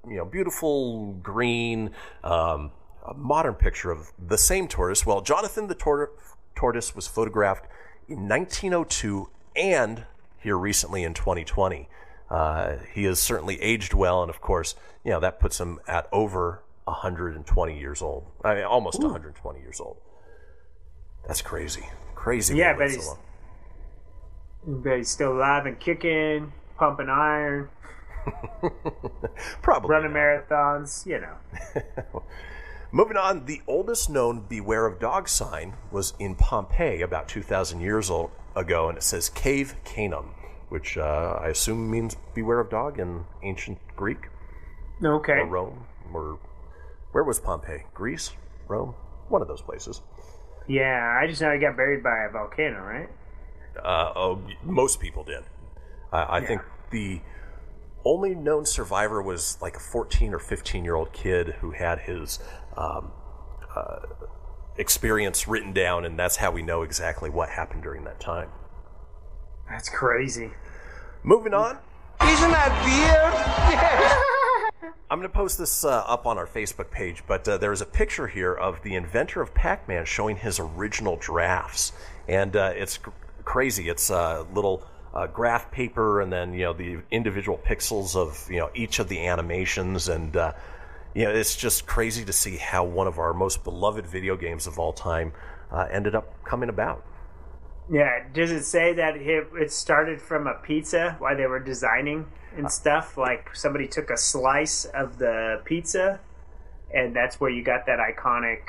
you know, beautiful green, um, a modern picture of the same tortoise. Well, Jonathan the tor- tortoise was photographed in 1902 and here recently in 2020. Uh, he has certainly aged well, and of course, you know that puts him at over 120 years old. I mean, almost 120 years old. That's crazy, crazy. Yeah, but he's- so but he's still alive and kicking, pumping iron, *laughs* probably running marathons. You know. *laughs* Moving on, the oldest known "Beware of Dog" sign was in Pompeii about 2,000 years old ago, and it says Cave Canem, which uh, I assume means "Beware of Dog" in ancient Greek Okay. or Rome, or where was Pompeii? Greece, Rome, one of those places. Yeah, I just know he got buried by a volcano, right? Uh, oh, most people did. I I think the only known survivor was like a 14 or 15 year old kid who had his um, uh, experience written down, and that's how we know exactly what happened during that time. That's crazy. Moving on. Isn't that weird? *laughs* I'm going to post this uh, up on our Facebook page, but uh, there's a picture here of the inventor of Pac Man showing his original drafts. And uh, it's cr- crazy. It's uh, little uh, graph paper and then, you know, the individual pixels of, you know, each of the animations. And, uh, you know, it's just crazy to see how one of our most beloved video games of all time uh, ended up coming about. Yeah, does it say that it, it started from a pizza while they were designing and stuff? Like somebody took a slice of the pizza, and that's where you got that iconic.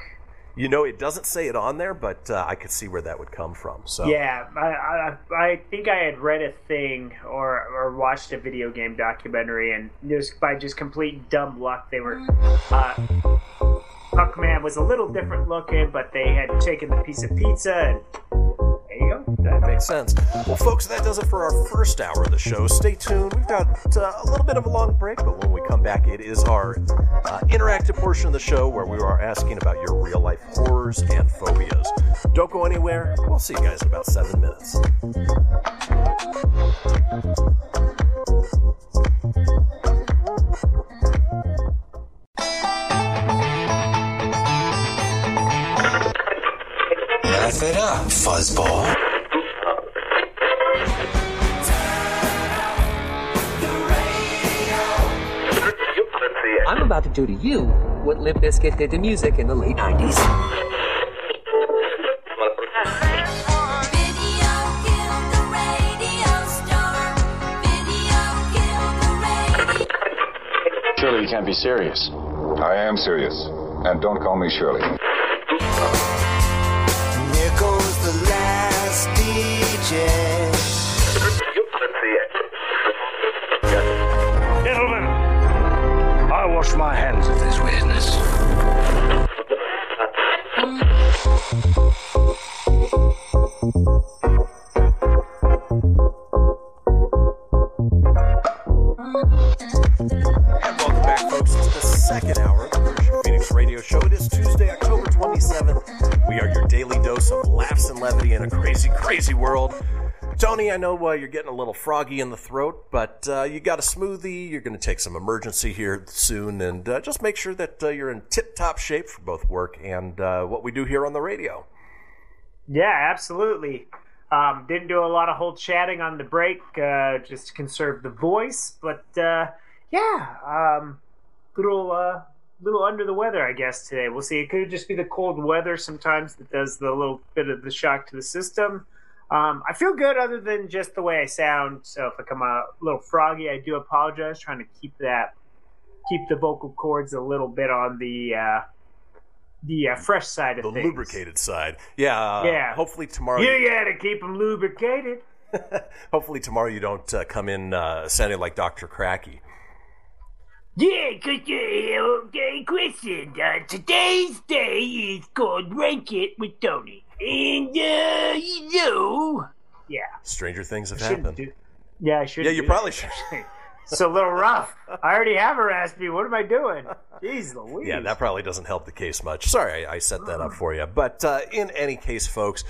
You know, it doesn't say it on there, but uh, I could see where that would come from. So Yeah, I, I, I think I had read a thing or or watched a video game documentary, and just by just complete dumb luck, they were. Uh, was a little different looking, but they had taken the piece of pizza and That makes sense. Well, folks, that does it for our first hour of the show. Stay tuned. We've got uh, a little bit of a long break, but when we come back, it is our uh, interactive portion of the show where we are asking about your real life horrors and phobias. Don't go anywhere. We'll see you guys in about seven minutes. Laugh it up, fuzzball. I'm about to do to you what Limp Bizkit did to music in the late 90s. Video killed the radio star. Video killed the radio. Surely you can't be serious. I am serious. And don't call me Shirley. DJ. I know uh, you're getting a little froggy in the throat, but uh, you got a smoothie. You're going to take some emergency here soon, and uh, just make sure that uh, you're in tip-top shape for both work and uh, what we do here on the radio. Yeah, absolutely. Um, didn't do a lot of whole chatting on the break, uh, just to conserve the voice. But yeah, um, little little under the weather, I guess today. We'll see. It could just be the cold weather sometimes that does the little bit of the shock to the system. Um, I feel good other than just the way I sound. So if I come out a little froggy, I do apologize. Trying to keep that keep the vocal cords a little bit on the uh, the uh, fresh side of The things. lubricated side. Yeah. uh, Yeah. Hopefully tomorrow. You gotta keep them lubricated. *laughs* Hopefully tomorrow you don't uh, come in uh, sounding like Dr. Cracky. Yeah, cause uh, okay, question. Uh, today's day is called Rank It with Tony, and uh, you know, yeah, Stranger things have happened. do- Yeah, I should. Yeah, you probably that, should. *laughs* It's a little rough. I already have a raspy. What am I doing? Jeez Louise. Yeah, that probably doesn't help the case much. Sorry, I, I set that up for you. But uh, in any case, folks,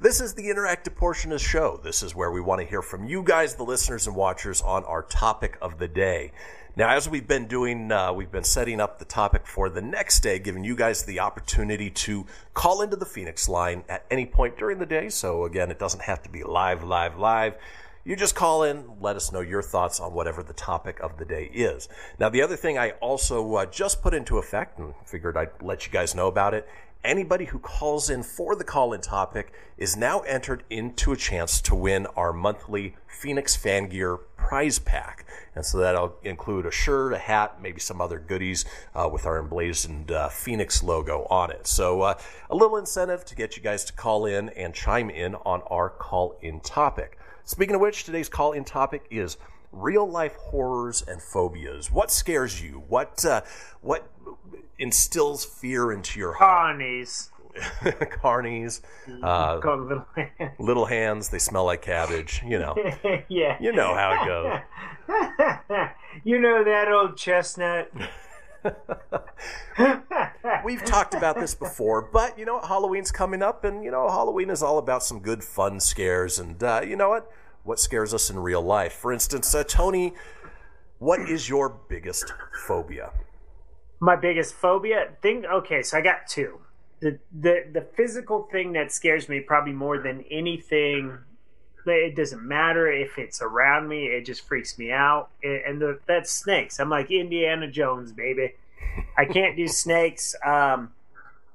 this is the interactive portion of the show. This is where we want to hear from you guys, the listeners and watchers, on our topic of the day. Now, as we've been doing, uh, we've been setting up the topic for the next day, giving you guys the opportunity to call into the Fenix line at any point during the day. So, again, it doesn't have to be live, live, live. You just call in, let us know your thoughts on whatever the topic of the day is. Now, the other thing I also uh, just put into effect and figured I'd let you guys know about it anybody who calls in for the call in topic is now entered into a chance to win our monthly Fenix Fan Gear prize pack. And so that'll include a shirt, a hat, maybe some other goodies uh, with our emblazoned uh, Fenix logo on it. So uh, a little incentive to get you guys to call in and chime in on our call in topic. Speaking of which, today's call in topic is real life horrors and phobias. What scares you? What uh, what instills fear into your heart? Carnies. *laughs* Carnies, uh, Called little little hands. They smell like cabbage. You know, *laughs* yeah. you know how it goes. *laughs* you know that old chestnut. We've talked about this before, but you know what? Halloween's coming up, and you know Halloween is all about some good fun scares. And uh, you know what? What scares us in real life? For instance, uh, Tony, what is your biggest phobia? My biggest phobia thing. Okay, so I got two. The the the physical thing that scares me probably more than anything. It doesn't matter if it's around me; it just freaks me out. And the, that's snakes. I'm like Indiana Jones, baby. I can't do snakes. Um,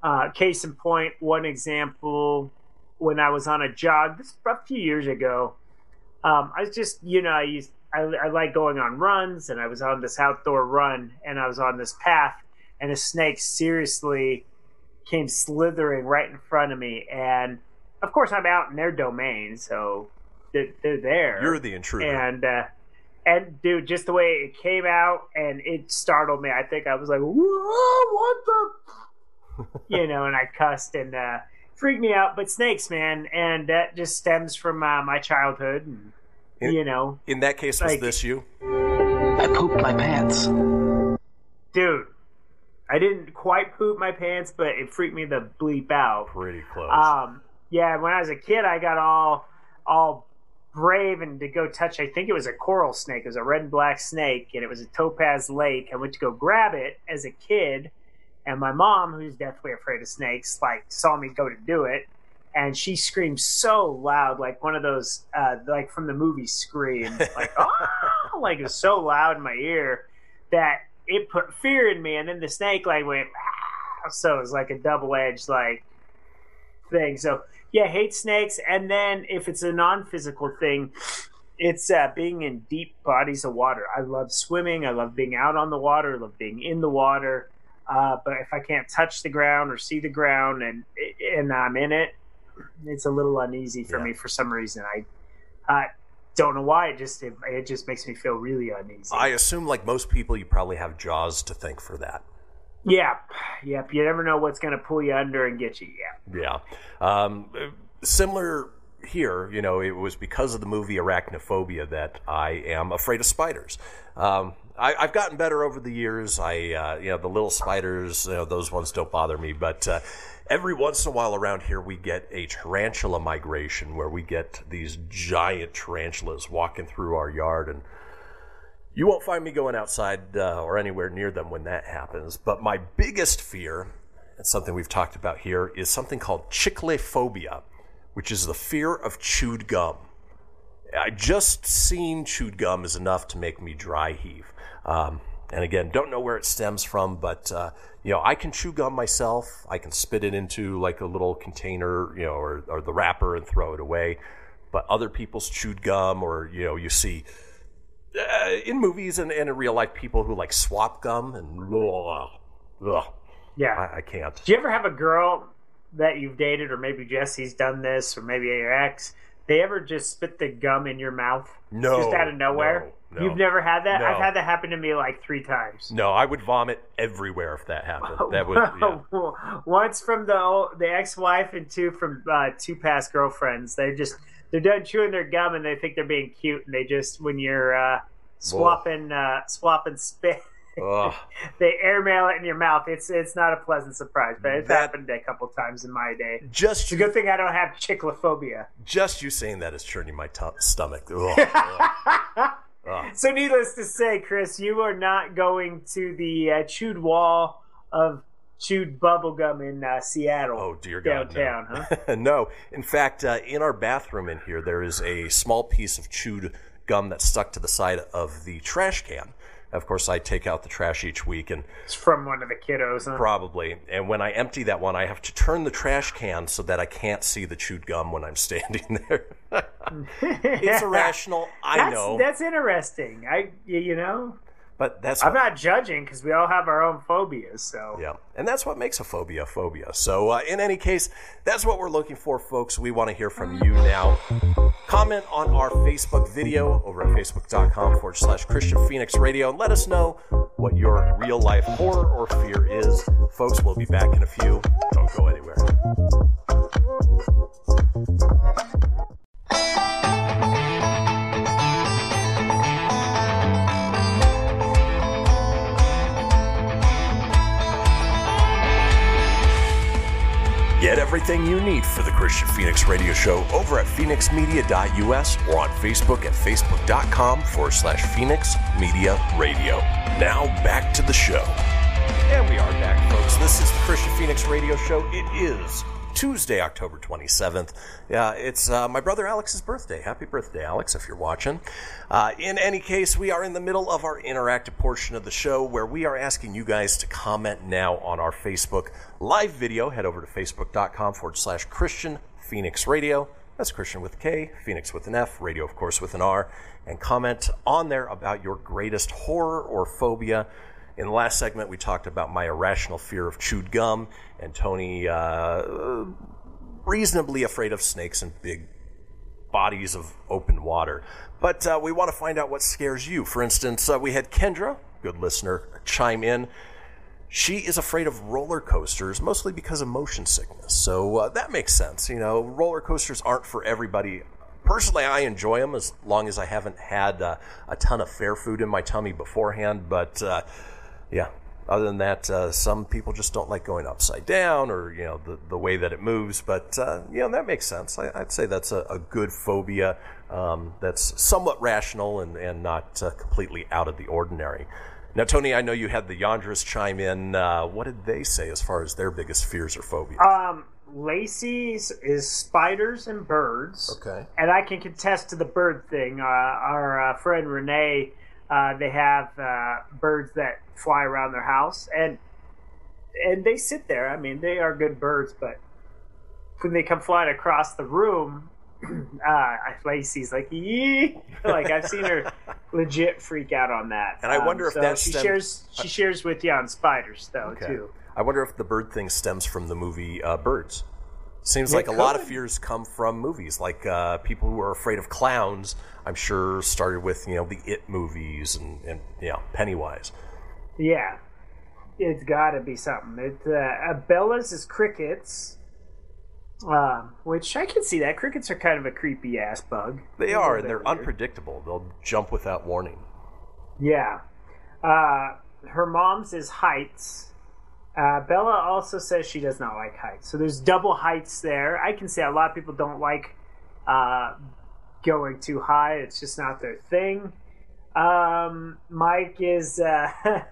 uh, case in point, one example: when I was on a jog, this a few years ago, um, I was just, you know, I used, I, I like going on runs, and I was on this outdoor run, and I was on this path, and a snake seriously came slithering right in front of me, and of course I'm out in their domain, so they're, they're there. You're the intruder. and uh, and dude, just the way it came out, and it startled me. I think I was like, "Whoa, what the?" *laughs* you know, and I cussed and uh, freaked me out. But snakes, man, and that just stems from uh, my childhood, and In- you know, In that case, was Like- this you? I pooped my pants. dude. I didn't quite poop my pants, but it freaked me the bleep out. Pretty close. Um, yeah, when I was a kid, I got all all brave and to go touch. I think it was a coral snake. It was a red and black snake, and it was a topaz lake. I went to go grab it as a kid, and my mom, who's deathly afraid of snakes, like saw me go to do it, and she screamed so loud, like one of those, uh, like from the movie Scream, *laughs* like oh, like it was so loud in my ear that it put fear in me. And then the snake like went, "Ah," so it was like a double edged like thing. So yeah, hate snakes. And then if it's a non-physical thing, it's uh, being in deep bodies of water. I love swimming. I love being out on the water. I love being in the water. Uh, but if I can't touch the ground or see the ground and and I'm in it, it's a little uneasy for Yeah. me for some reason. I uh, don't know why. It just it, it just makes me feel really uneasy. I assume, like most people, you probably have Jaws to thank for that. Yep, yep. You never know what's going to pull you under and get you. Yeah. Yeah. Um, similar here, you know, it was because of the movie Arachnophobia that I am afraid of spiders. Um, I, I've gotten better over the years. I, uh, you know, the little spiders, you know, those ones don't bother me. But uh, every once in a while around here, we get a tarantula migration where we get these giant tarantulas walking through our yard, and you won't find me going outside uh, or anywhere near them when that happens. But my biggest fear, and something we've talked about here, is something called chiclephobia, which is the fear of chewed gum. I just seen chewed gum is enough to make me dry heave. Um, and again, don't know where it stems from, but uh, you know, I can chew gum myself. I can spit it into like a little container, you know, or, or the wrapper and throw it away. But other people's chewed gum, or you know, you see uh, in movies and, and in real life people who like swap gum and ugh, ugh, Yeah. I, I can't. Do you ever have a girl that you've dated, or maybe Jesse's done this, or maybe your ex? They ever just spit the gum in your mouth? No, Just out of nowhere? no, no. You've never had that? No. I've had that happen to me like three times. No, I would vomit everywhere if that happened. *laughs* That would, yeah. *laughs* Once from the old, the ex-wife, and two from uh, two past girlfriends. They just they're done chewing their gum and they think they're being cute, and they just when you're uh, swapping uh, swapping spit. *laughs* They airmail it in your mouth. It's it's not a pleasant surprise, but it's That- happened a couple times in my day. Just It's a good thing I don't have chicklophobia. Just you saying that is churning my tu stomach. Ugh, Ugh. So, needless to say, Chris, you are not going to the uh, chewed wall of chewed bubblegum in uh, Seattle. Oh dear God, downtown, no. huh? *laughs* no. In fact, uh, in our bathroom in here, there is a small piece of chewed gum that's stuck to the side of the trash can. Of course, I take out the trash each week, and It's from one of the kiddos. Huh? probably, and when I empty that one, I have to turn the trash can so that I can't see the chewed gum when I'm *laughs* standing there. *laughs* it's irrational, I that's, know, That's interesting. I, you know, but that's I'm what- not judging because we all have our own phobias. So, Yeah, and that's what makes a phobia a phobia. So, uh, in any case, that's what we're looking for, folks. We want to hear from you now. Comment on our Facebook video over at facebook.com forward slash Kristian Fenix Radio and let us know what your real life horror or fear is. Folks, we'll be back in a few. Don't go anywhere. Everything you need for the Kristian Fenix Radio Show over at fenixmedia.us or on Facebook at facebook.com forward slash Fenix Media Radio. Now back to the show. And we are back, folks. This is the Kristian Fenix Radio Show. It is Tuesday, October 27th. Yeah, it's uh, my brother Alex's birthday. Happy birthday, Alex, if you're watching. Uh, in any case, we are in the middle of our interactive portion of the show where we are asking you guys to comment now on our Facebook live video. Head over to facebook.com forward slash Kristian Fenix Radio. That's Kristian with K, Fenix with an F, radio, of course, with an R, and comment on there about your greatest horror or phobia. In the last segment, we talked about my irrational fear of chewed gum, and Tony uh, reasonably afraid of snakes and big bodies of open water. But uh, we want to find out what scares you. For instance, uh, we had Kendra, good listener, chime in. She is afraid of roller coasters, mostly because of motion sickness. So uh, that makes sense. You know, roller coasters aren't for everybody. Personally, I enjoy them as long as I haven't had uh, a ton of fair food in my tummy beforehand. But uh, yeah, other than that, uh, some people just don't like going upside down or you know the, the way that it moves. But uh, you know that makes sense. I, I'd say that's a, a good phobia um, that's somewhat rational and, and not uh, completely out of the ordinary. Now, Tony, I know you had the Yandras chime in. Uh, what did they say as far as their biggest fears or phobias? Um, Lacey's is spiders and birds. Okay. And I can contest to the bird thing. Uh, our uh, friend Renee, uh, they have uh, birds that fly around their house, and and they sit there. I mean, they are good birds, but when they come flying across the room, *clears throat* uh, Lacey's like, Yee! *laughs* like I've seen her *laughs* legit freak out on that. And I wonder if so that she stem- shares she shares with you on spiders though Okay. too. I wonder if the bird thing stems from the movie uh, Birds. Seems It like a lot of fears come from movies, like uh, people who are afraid of clowns. I'm sure started with you know the It movies and, and you know Pennywise. Yeah, it's got to be something. It uh, uh, Bella's is crickets. Um, which I can see that crickets are kind of a creepy ass bug. They are, and they're weird. unpredictable. They'll jump without warning. Yeah. Uh, her mom's is heights. Uh, Bella also says she does not like heights. So there's double heights there. I can say a lot of people don't like uh, going too high. It's just not their thing. Um, Mike is uh, *laughs*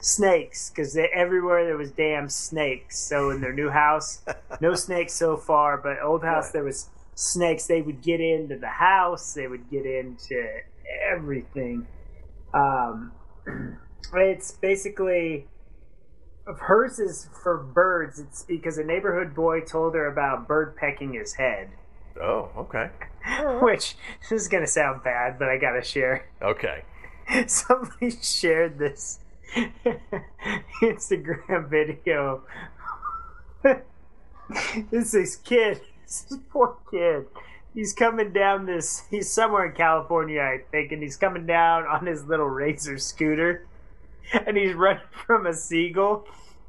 snakes because everywhere there was damn snakes. So in their new house, no *laughs* snakes so far, but old house there was snakes. They would get into the house. They would get into everything. Um, *clears throat* it's basically of hers is for birds. It's because a neighborhood boy told her about bird pecking his head. Oh, okay. *laughs* Which this is gonna sound bad, but I gotta share. Okay. *laughs* Somebody shared this *laughs* Instagram video. *laughs* this kid, this is poor kid. He's coming down this. He's somewhere in California, I think, and he's coming down on his little razor scooter, and he's running from a seagull,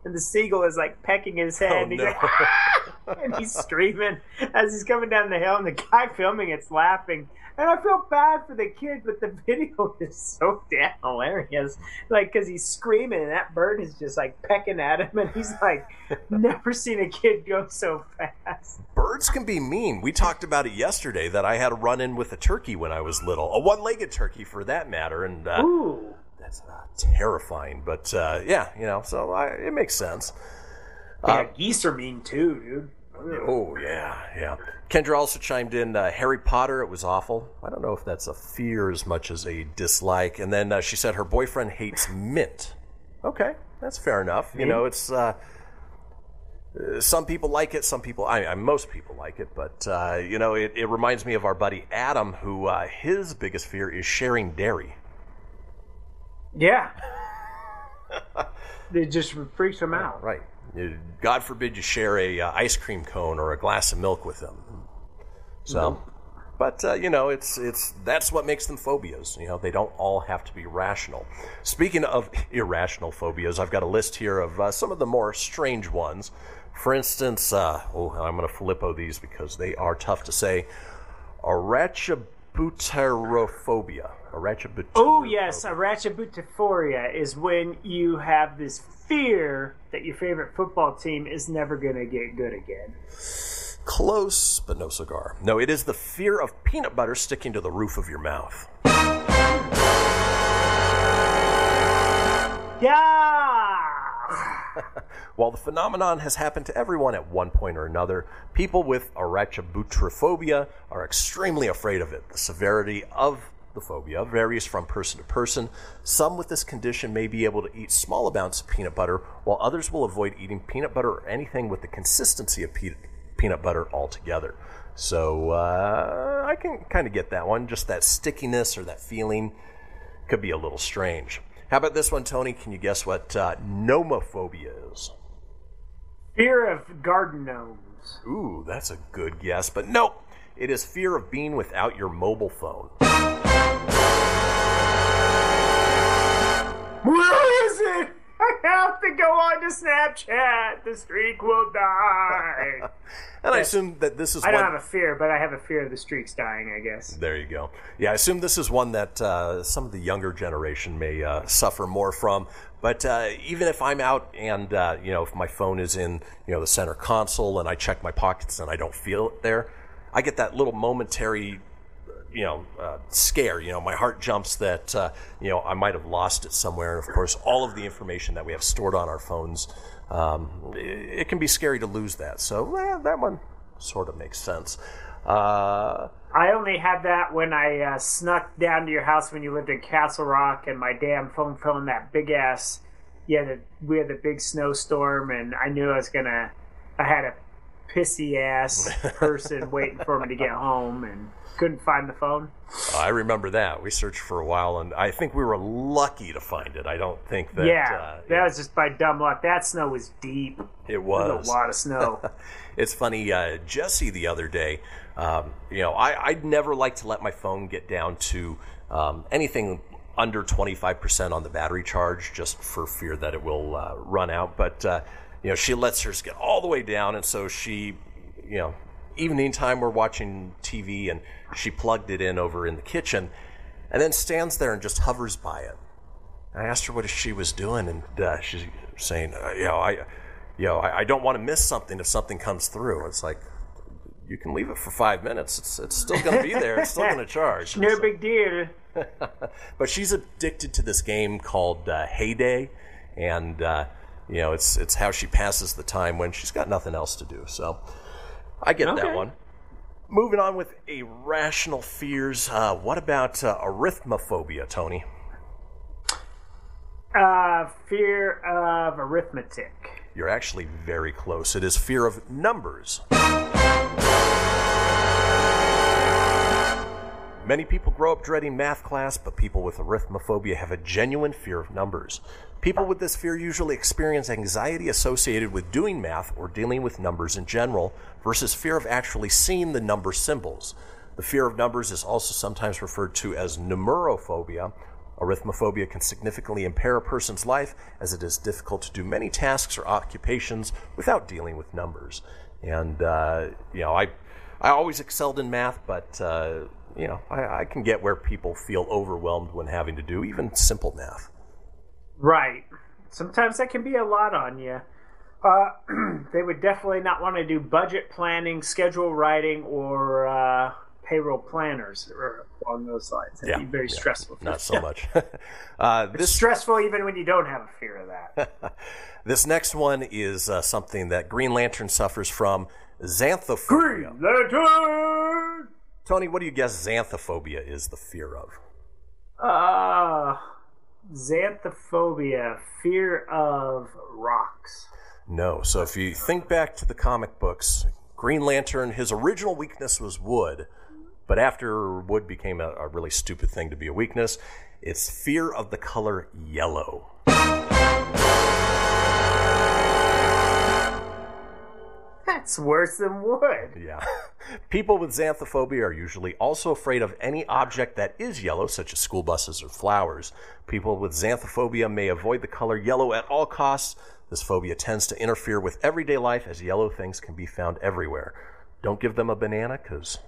and the seagull is like pecking his head, Oh, and he's no. like, "Ah!" *laughs* and he's screaming as he's coming down the hill, and the guy filming it's laughing. And I feel bad for the kid, but the *laughs* video is so damn hilarious. Like, because he's screaming, and that bird is just like pecking at him, and he's like, *laughs* never seen a kid go so fast. Birds can be mean. We talked about it yesterday that I had a run in with a turkey when I was little, a one legged turkey for that matter, and uh, Ooh. That's uh, terrifying. But uh, yeah, you know, so I, it makes sense. Yeah, geese are mean too, dude. Oh yeah, yeah. Kendra also chimed in. Uh, Harry Potter, it was awful. I don't know if that's a fear as much as a dislike. And then uh, she said her boyfriend hates mint. Okay, that's fair enough. You know, it's uh, uh, some people like it, some people, I, I most people like it, but uh, you know, it, it reminds me of our buddy Adam, who uh, his biggest fear is sharing dairy. Yeah. *laughs* it just freaks them out. Right. God forbid you share a uh, ice cream cone or a glass of milk with them. So, but uh, you know, it's it's that's what makes them phobias. You know, they don't all have to be rational. Speaking of irrational phobias, I've got a list here of uh, some of the more strange ones. For instance, uh, oh, I'm going to filippo these because they are tough to say. Arachibutyrophobia. Arachibutyrophobia. Oh yes, arachibutophoria is when you have this fear that your favorite football team is never going to get good again. Close, but no cigar. No, it is the fear of peanut butter sticking to the roof of your mouth. Yeah. *laughs* While the phenomenon has happened to everyone at one point or another, people with arachibutyrophobia are extremely afraid of it. The severity of the phobia varies from person to person. Some with this condition may be able to eat small amounts of peanut butter, while others will avoid eating peanut butter or anything with the consistency of pe- peanut butter altogether. So uh, I can kind of get that one. Just that stickiness or that feeling could be a little strange. How about this one, Tony? Can you guess what uh, nomophobia is? Fear of garden gnomes. Ooh, that's a good guess, but nope. It is fear of being without your mobile phone. Where is it? *laughs* I have to go on to Snapchat. The streak will die. *laughs* And I assume that this is I don't one. have a fear, but I have a fear of the streaks dying. I guess. There you go. Yeah, I assume this is one that uh, some of the younger generation may uh, suffer more from. But uh, even if I'm out and uh, you know if my phone is in you know the center console and I check my pockets and I don't feel it there, I get that little momentary you know uh, scare. You know, my heart jumps that uh, you know I might have lost it somewhere. And of course, all of the information that we have stored on our phones, um, it, it can be scary to lose that. So eh, that one sort of makes sense. Uh, I only had that when I uh, snuck down to your house when you lived in Castle Rock, and my damn phone fell in that big ass. Yeah, the, we had the big snowstorm, and I knew I was gonna. I had a pissy ass *laughs* person waiting for me to get home, and couldn't find the phone. I remember that. We searched for a while, and I think we were lucky to find it. I don't think that yeah, uh, that was just by dumb luck. That snow was deep. it There was a lot of snow. *laughs* it's funny, uh, Jesse the other day. Um, you know, I, I'd never like to let my phone get down to um, anything under 25% on the battery charge, just for fear that it will uh, run out. But uh, you know, she lets hers get all the way down, and so she you know, evening time we're watching TV and she plugged it in over in the kitchen and then stands there and just hovers by it. I asked her what she was doing and uh, she's saying, uh, you know, I, you know, I, I don't want to miss something if something comes through. It's like, you can leave it for five minutes. It's, it's still going to be there. It's still going *laughs* to charge. No big deal. *laughs* but she's addicted to this game called uh, Hay Day, and uh, you know it's it's how she passes the time when she's got nothing else to do. So I get Okay. that one. Moving on with irrational fears. Uh, what about uh, arithmophobia, Tony? Uh, fear of arithmetic. You're actually very close. It is fear of numbers. Many people grow up dreading math class, but people with arithmophobia have a genuine fear of numbers. People with this fear usually experience anxiety associated with doing math or dealing with numbers in general versus fear of actually seeing the number symbols. The fear of numbers is also sometimes referred to as numerophobia. Arithmophobia can significantly impair a person's life as it is difficult to do many tasks or occupations without dealing with numbers. And, uh, you know, I, I always excelled in math, but, uh, you know, I, I can get where people feel overwhelmed when having to do even simple math. Right. Sometimes that can be a lot on you. Uh, *clears throat* they would definitely not want to do budget planning, schedule writing, or uh, payroll planners or along those lines. It'd Yeah, be very yeah, stressful. Not *laughs* so much. *laughs* uh, It's this stressful even when you don't have a fear of that. *laughs* this next one is uh, something that Green Lantern suffers from: xanthophobia. Green Lantern! Tony, what do you guess xanthophobia is the fear of? Uh, xanthophobia, fear of rocks. No. So if you think back to the comic books, Green Lantern, his original weakness was wood, but after wood became a, a really stupid thing to be a weakness, it's fear of the color yellow. That's worse than wood. Yeah. People with xanthophobia are usually also afraid of any object that is yellow, such as school buses or flowers. People with xanthophobia may avoid the color yellow at all costs. This phobia tends to interfere with everyday life as yellow things can be found everywhere. Don't give them a banana because,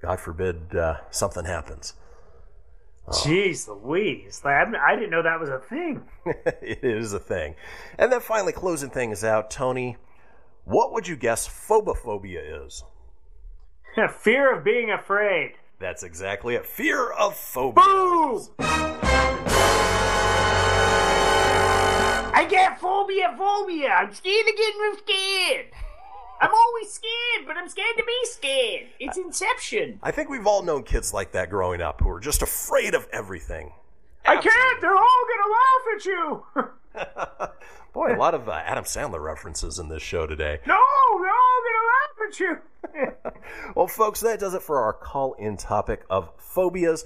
God forbid, uh, something happens. Jeez Louise. I didn't know that was a thing. *laughs* it is a thing. And then finally, closing things out, Tony, what would you guess phobophobia is? *laughs* fear of being afraid. That's exactly it. Fear of phobia. Boom! I get phobia, phobia. I'm scared of getting scared. I'm always scared, but I'm scared to be scared. It's Inception. I think we've all known kids like that growing up who are just afraid of everything. I can't! They're all gonna laugh at you! *laughs* Boy, a lot of uh, Adam Sandler references in this show today. No, they're all gonna laugh at you! *laughs* Well, folks, that does it for our call in topic of phobias.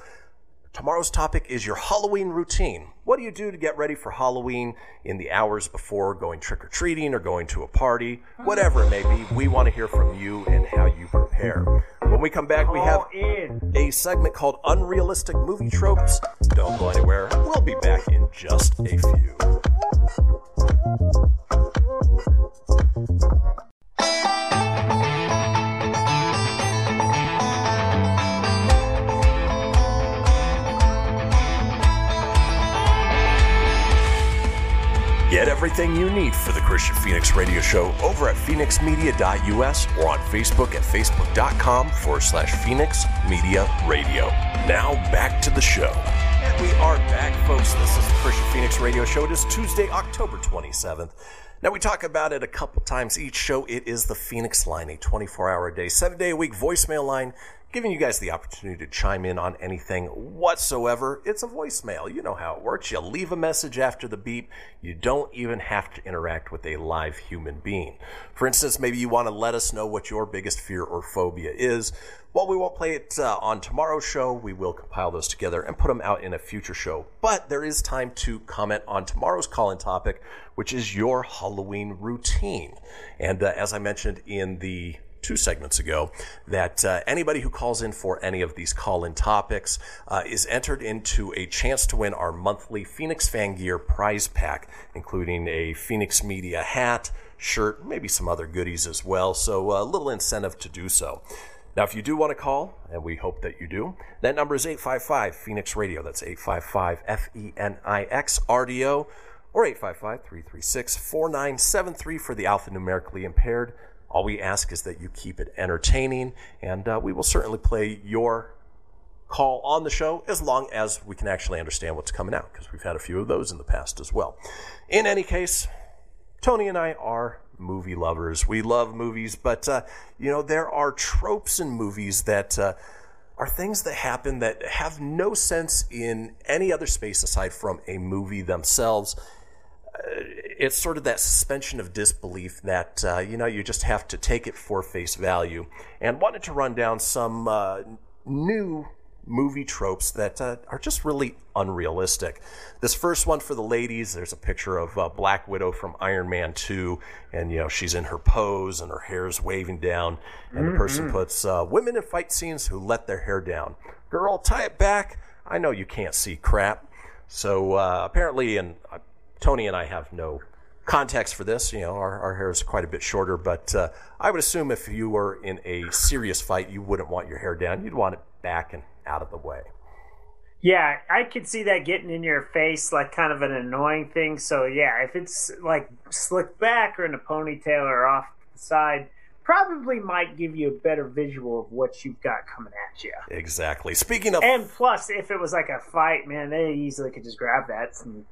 Tomorrow's topic is your Halloween routine. What do you do to get ready for Halloween in the hours before going trick or treating or going to a party? Whatever it may be, we want to hear from you and how you prepare. When we come back, we have a segment called Unrealistic Movie Tropes. Don't go anywhere. We'll be back in just a few. Everything you need for the Kristian Fenix Radio Show over at fenixmedia.us or on Facebook at facebook.com forward slash Fenix Media Radio. Now back to the show. And we are back, folks. This is the Kristian Fenix Radio Show. It is Tuesday, October 27th. Now, we talk about it a couple times each show. It is the Fenix line, a 24 hour a day, seven day a week voicemail line, giving you guys the opportunity to chime in on anything whatsoever. It's a voicemail. You know how it works. You leave a message after the beep. You don't even have to interact with a live human being. For instance, maybe you want to let us know what your biggest fear or phobia is. Well, we won't play it uh, on tomorrow's show. We will compile those together and put them out in a future show. But there is time to comment on tomorrow's call in topic, which is your Halloween routine. And uh, as I mentioned in the two segments ago that uh, anybody who calls in for any of these call in topics uh, is entered into a chance to win our monthly Fenix Fan Gear prize pack, including a Fenix Media hat, shirt, maybe some other goodies as well. So a little incentive to do so. Now, if you do want to call, and we hope that you do, that number is 855 Fenix Radio. That's 855 F E N I X R D O or 855 336 4973 for the alphanumerically impaired. All we ask is that you keep it entertaining, and uh, we will certainly play your call on the show as long as we can actually understand what's coming out, because we've had a few of those in the past as well. In any case, Tony and I are movie lovers. We love movies, but uh, you know there are tropes in movies that uh, are things that happen that have no sense in any other space aside from a movie themselves. It's sort of that suspension of disbelief that uh, you know you just have to take it for face value. And wanted to run down some uh, new movie tropes that uh, are just really unrealistic. This first one for the ladies, there's a picture of uh, Black Widow from Iron Man 2, and you know she's in her pose and her hair's waving down, and the person Mhm. puts uh, women in fight scenes who let their hair down. Girl, tie it back. I know you can't see crap. So uh, apparently, in uh, Tony and I have no context for this. You know, our, our hair is quite a bit shorter, but uh, I would assume if you were in a serious fight, you wouldn't want your hair down. You'd want it back and out of the way. Yeah, I could see that getting in your face like kind of an annoying thing. So yeah, if it's like slicked back or in a ponytail or off the side, probably might give you a better visual of what you've got coming at you. Exactly. Speaking of And plus, if it was like a fight, man, they easily could just grab that and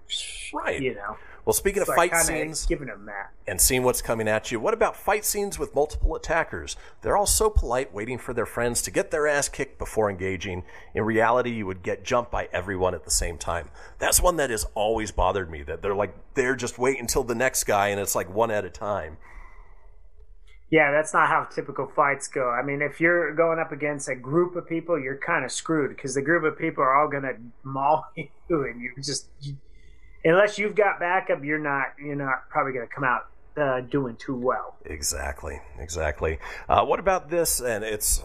right, you know. Well, speaking It's of fight scenes, giving them that. and seeing what's coming at you. What about fight scenes with multiple attackers? They're all so polite, waiting for their friends to get their ass kicked before engaging. In reality, you would get jumped by everyone at the same time. That's one that has always bothered me. That they're like they're just wait until the next guy, and it's like one at a time. Yeah, that's not how typical fights go. I mean, if you're going up against a group of people, you're kind of screwed because the group of people are all going *laughs* to maul you, and you just you, unless you've got backup, you're not you're not probably going to come out uh, doing too well. Exactly, exactly. Uh, what about this? And it's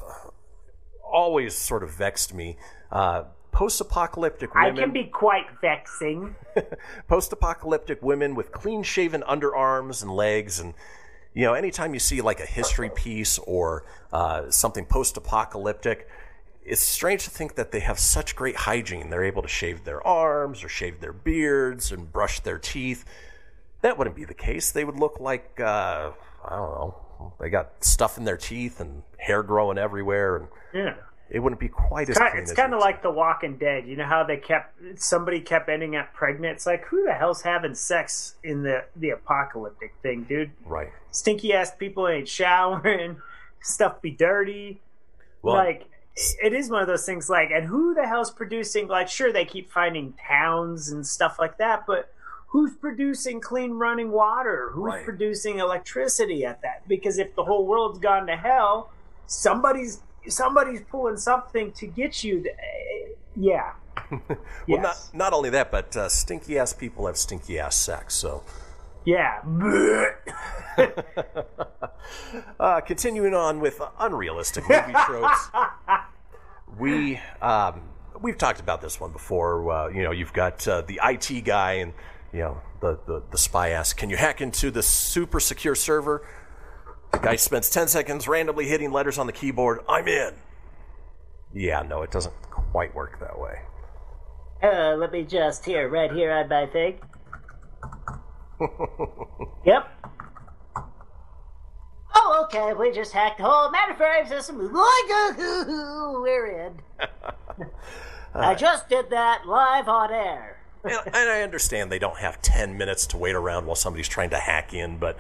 always sort of vexed me. Uh, post-apocalyptic I can be quite vexing. *laughs* post-apocalyptic women with clean-shaven underarms and legs and you know anytime you see like a history piece or uh, something post-apocalyptic it's strange to think that they have such great hygiene. They're able to shave their arms or shave their beards and brush their teeth. That wouldn't be the case. They would look like uh, i don't know they got stuff in their teeth and hair growing everywhere and Yeah. It wouldn't be quite as It's kind of like The Walking Dead. You know how they kept somebody kept ending up pregnant. It's like who the hell's having sex in the the apocalyptic thing, dude? right Stinky ass people ain't showering. *laughs* Stuff be dirty. Well- like it is one of those things. Like, and who the hell's producing? Like, sure they keep finding towns and stuff like that, but who's producing clean running water? Who's Right. producing electricity at that? Because if the whole world's gone to hell, somebody's somebody's pulling something to get you. th- eh, yeah. *laughs* well not not only that but uh, stinky ass people have stinky ass sex so Yeah. *laughs* Uh, continuing on with unrealistic movie tropes, *laughs* we um, we've talked about this one before. Uh, you know, you've got uh, the IT guy and you know the, the the spy asks, "Can you hack into the super secure server?" The guy spends ten seconds randomly hitting letters on the keyboard. I'm in. Yeah, no, it doesn't quite work that way. Uh, let me just here, right here on my thing. Yep. Oh, okay. We just hacked the whole mainframe system. We're in. *laughs* I just did that live on air. and, and I understand they don't have 10 minutes to wait around while somebody's trying to hack in, but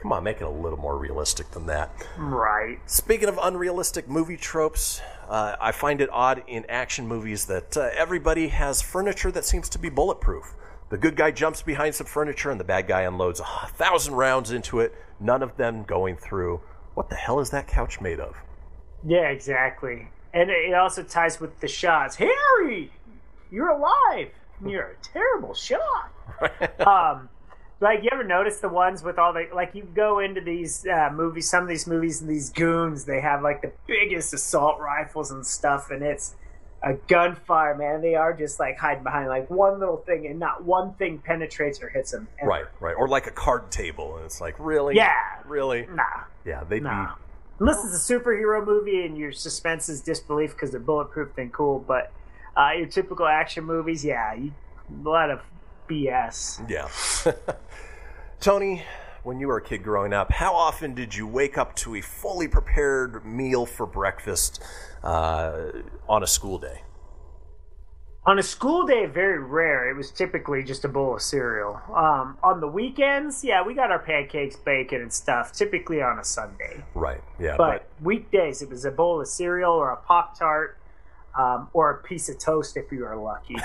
come on, make it a little more realistic than that. Right. Speaking of unrealistic movie tropes, uh, I find it odd in action movies that uh, everybody has furniture that seems to be bulletproof. The good guy jumps behind some furniture and the bad guy unloads a thousand rounds into it, none of them going through. What the hell is that couch made of? Yeah, exactly. And it also ties with the shots. Harry, you're alive. You're a terrible shot. *laughs* um, Like you ever notice the ones with all the like you go into these uh, movies, some of these movies and these goons, they have like the biggest assault rifles and stuff, and it's a gunfire, man. They are just like hiding behind like one little thing, and not one thing penetrates or hits them. ever. Right, right. Or like a card table, and it's like, really? Yeah. Really? Nah. Yeah, they'd Nah. Unless it's a superhero movie and your suspense is disbelief because they're bulletproof, then cool. But uh, your typical action movies, yeah, you, a lot of BS. Yeah. *laughs* Tony, when you were a kid growing up, how often did you wake up to a fully prepared meal for breakfast uh, on a school day? On a school day, very rare. It was typically just a bowl of cereal. Um, on the weekends, yeah, we got our pancakes, bacon, and stuff. Typically on a Sunday, Right. Yeah. but, weekdays it was a bowl of cereal or a pop tart, um, or a piece of toast if you were lucky.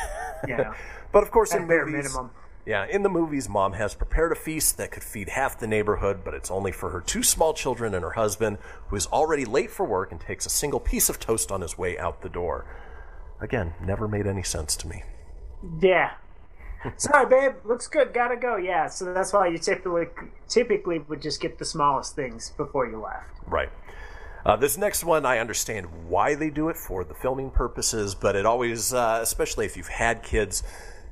You know, *laughs* But of course, in bare movies, minimum. Yeah, in the movies, mom has prepared a feast that could feed half the neighborhood, but it's only for her two small children and her husband, who is already late for work and takes a single piece of toast on his way out the door. Again, never made any sense to me. Yeah. *laughs* Sorry, babe. Looks good. Gotta go. Yeah. So that's why you typically typically would just get the smallest things before you left. Right. Uh, this next one, I understand why they do it for the filming purposes, but it always, uh, especially if you've had kids,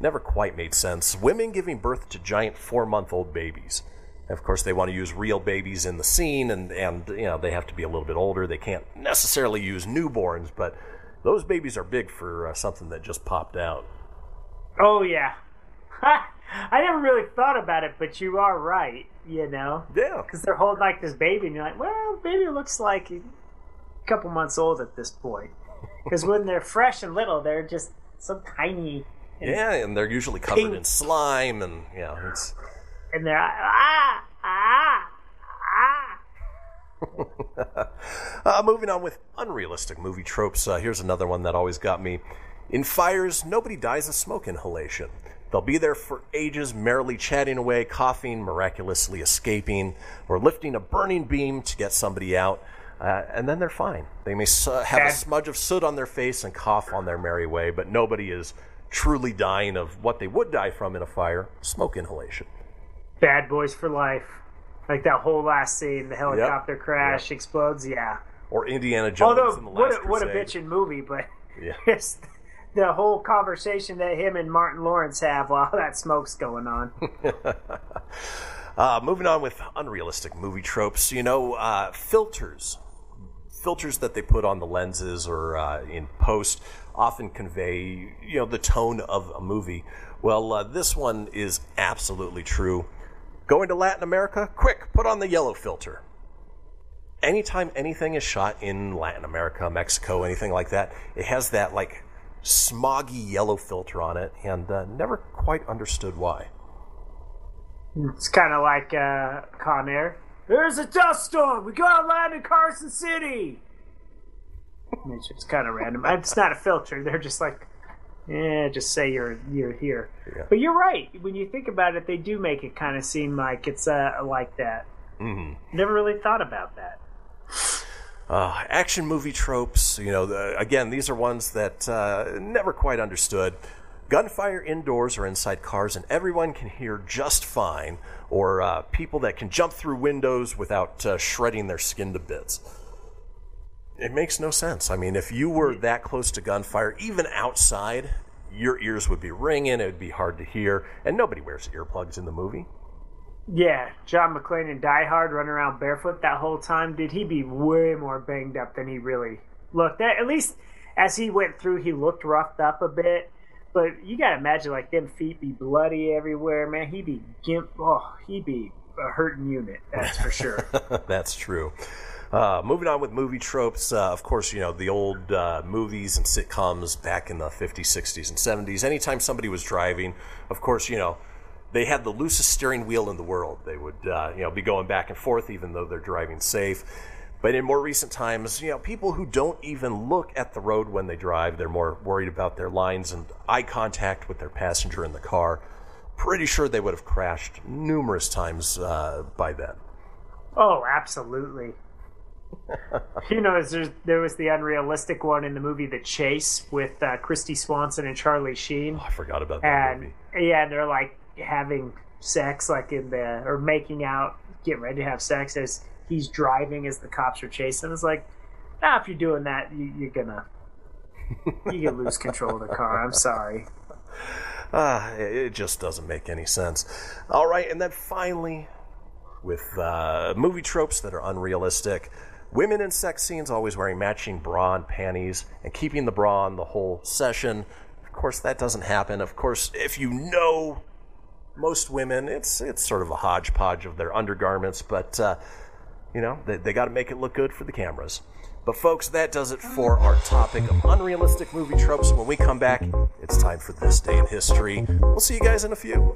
never quite made sense. Women giving birth to giant four month old babies. Of course, they want to use real babies in the scene, and, and you know they have to be a little bit older. They can't necessarily use newborns, but those babies are big for uh, something that just popped out. Oh yeah. *laughs* I never really thought about it, but you are right. You know. Yeah. Because they're holding like this baby, and you're like, well, baby looks like a couple months old at this point. Because when they're fresh and little, they're just so tiny. And, Yeah, and they're usually covered in slime, and yeah, it's And they're ah ah ah. *laughs* Uh, moving on with unrealistic movie tropes. Uh, here's another one that always got me. In fires, nobody dies of smoke inhalation. They'll be there for ages, merrily chatting away, coughing, miraculously escaping, or lifting a burning beam to get somebody out, uh, and then they're fine. They may s- have a smudge of soot on their face and cough on their merry way, but nobody is truly dying of what they would die from in a fire smoke inhalation. Bad Boys for Life. Like that whole last scene, the helicopter crash explodes. Yeah. Or Indiana Jones Although in the what a, what a bitchin' movie, but Yeah. *laughs* it's the whole conversation that him and Martin Lawrence have while *laughs* that smoke's going on. *laughs* Uh, moving on with unrealistic movie tropes, you know, uh, filters. Filters that they put on the lenses or uh, in post often convey, you know, the tone of a movie. Well, uh, this one is absolutely true. Going to Latin America? Quick, put on the yellow filter. Anytime anything is shot in Latin America, Mexico, anything like that, it has that, like, smoggy yellow filter on it, and uh, never quite understood why. it's kind of like uh, Con Air. There's a dust storm. We gotta land in Carson City. It's just kind of random. It's not a filter. They're just like, yeah, just say you're you're here. But you're right. When you think about it, they do make it kind of seem like it's uh, like that. hmm Never really thought about that. Uh, action movie tropes, you know, the, again, these are ones that uh, never quite understood. Gunfire indoors or inside cars, and everyone can hear just fine, or uh, people that can jump through windows without uh, shredding their skin to bits. It makes no sense. I mean, if you were mm-hmm. that close to gunfire, even outside, your ears would be ringing, it would be hard to hear, and nobody wears earplugs in the movie. Yeah, John McClane in Die Hard running around barefoot that whole time. Did he be way more banged up than he really looked? At at least as he went through, he looked roughed up a bit. But you gotta imagine like them feet be bloody everywhere, man. He'd be gimp. Oh, he'd be a hurting unit. That's for sure. *laughs* That's true. Uh, moving on with movie tropes, uh, of course, you know, the old uh, movies and sitcoms back in the 50s, 60s, and 70s. Anytime somebody was driving, of course, you know, they had the loosest steering wheel in the world. They would, uh, you know, be going back and forth even though they're driving safe. But in more recent times, you know, people who don't even look at the road when they drive, they're more worried about their lines and eye contact with their passenger in the car. Pretty sure they would have crashed numerous times uh, by then. oh, absolutely. *laughs* you know, there was the unrealistic one in the movie The Chase with uh, Kristy Swanson and Charlie Sheen. I forgot about that and movie. yeah, they're like having sex, like in the or making out, getting ready to have sex as he's driving as the cops are chasing. It's like, nah, if you're doing that, you, you're gonna you can lose control of the car. I'm sorry. *laughs* Ah, it it just doesn't make any sense. All right, and then finally, with uh, movie tropes that are unrealistic, women in sex scenes always wearing matching bra and panties and keeping the bra on the whole session. Of course, that doesn't happen. Of course, if you know most women, it's it's sort of a hodgepodge of their undergarments, but uh, you know they, they got to make it look good for the cameras. But folks, that does it for our topic of unrealistic movie tropes. When we come back, it's time for this day in history. We'll see you guys in a few.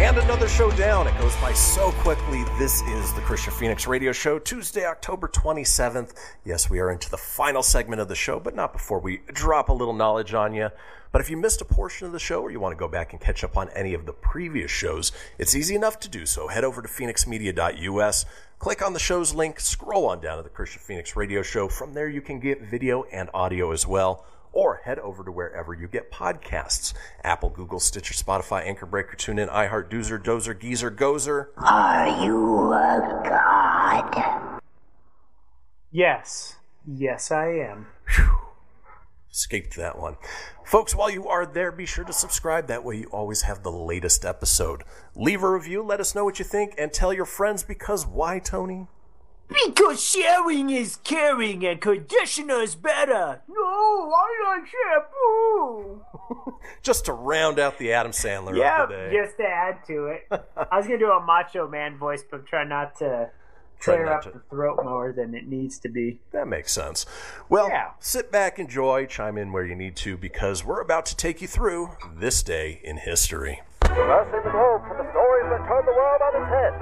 And another show down. It goes by so quickly. This is the Kristian Fenix Radio Show, Tuesday, October 27th. Yes, we are into the final segment of the show, but not before we drop a little knowledge on you. But if you missed a portion of the show or you want to go back and catch up on any of the previous shows, it's easy enough to do so. Head over to fenixmedia.us, click on the show's link, scroll on down to the Kristian Fenix Radio Show. From there, you can get video and audio as well. Or head over to wherever you get podcasts Apple, Google, Stitcher, Spotify, Anchor Breaker, TuneIn, iHeart, Doozer, Dozer, Geezer, Gozer. Are you a god? Yes, yes, I am. Escaped that one. Folks, while you are there, be sure to subscribe. That way, you always have the latest episode. Leave a review, let us know what you think, and tell your friends because why, Tony? Because sharing is caring and conditioner's better. No, I like shampoo. *laughs* Just to round out the Adam Sandler Yeah, of the day. just to add to it. I was gonna do a macho man voice, but try not to Try clear not up to. the throat more than it needs to be. That makes sense. Well, sit back, enjoy, chime in where you need to, because we're about to take you through this day in history. Crossing the globe for the stories that turn the world on its head.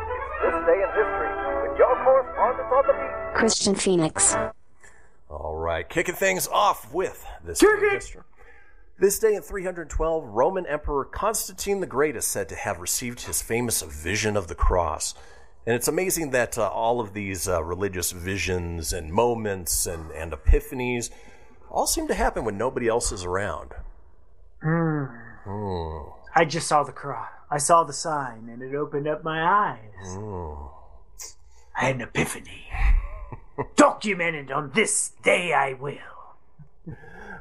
It's this day in history with your correspondent on the beat. Kristian Fenix. All right, kicking things off with this day in history. This day in 312, Roman Emperor Constantine the Great is said to have received his famous vision of the cross. And it's amazing that uh, all of these uh, religious visions and moments and, and epiphanies all seem to happen when nobody else is around. Hmm. Hmm. I just saw the cross. I saw the sign, and it opened up my eyes. Hmm. An epiphany. Documented on this day, I will.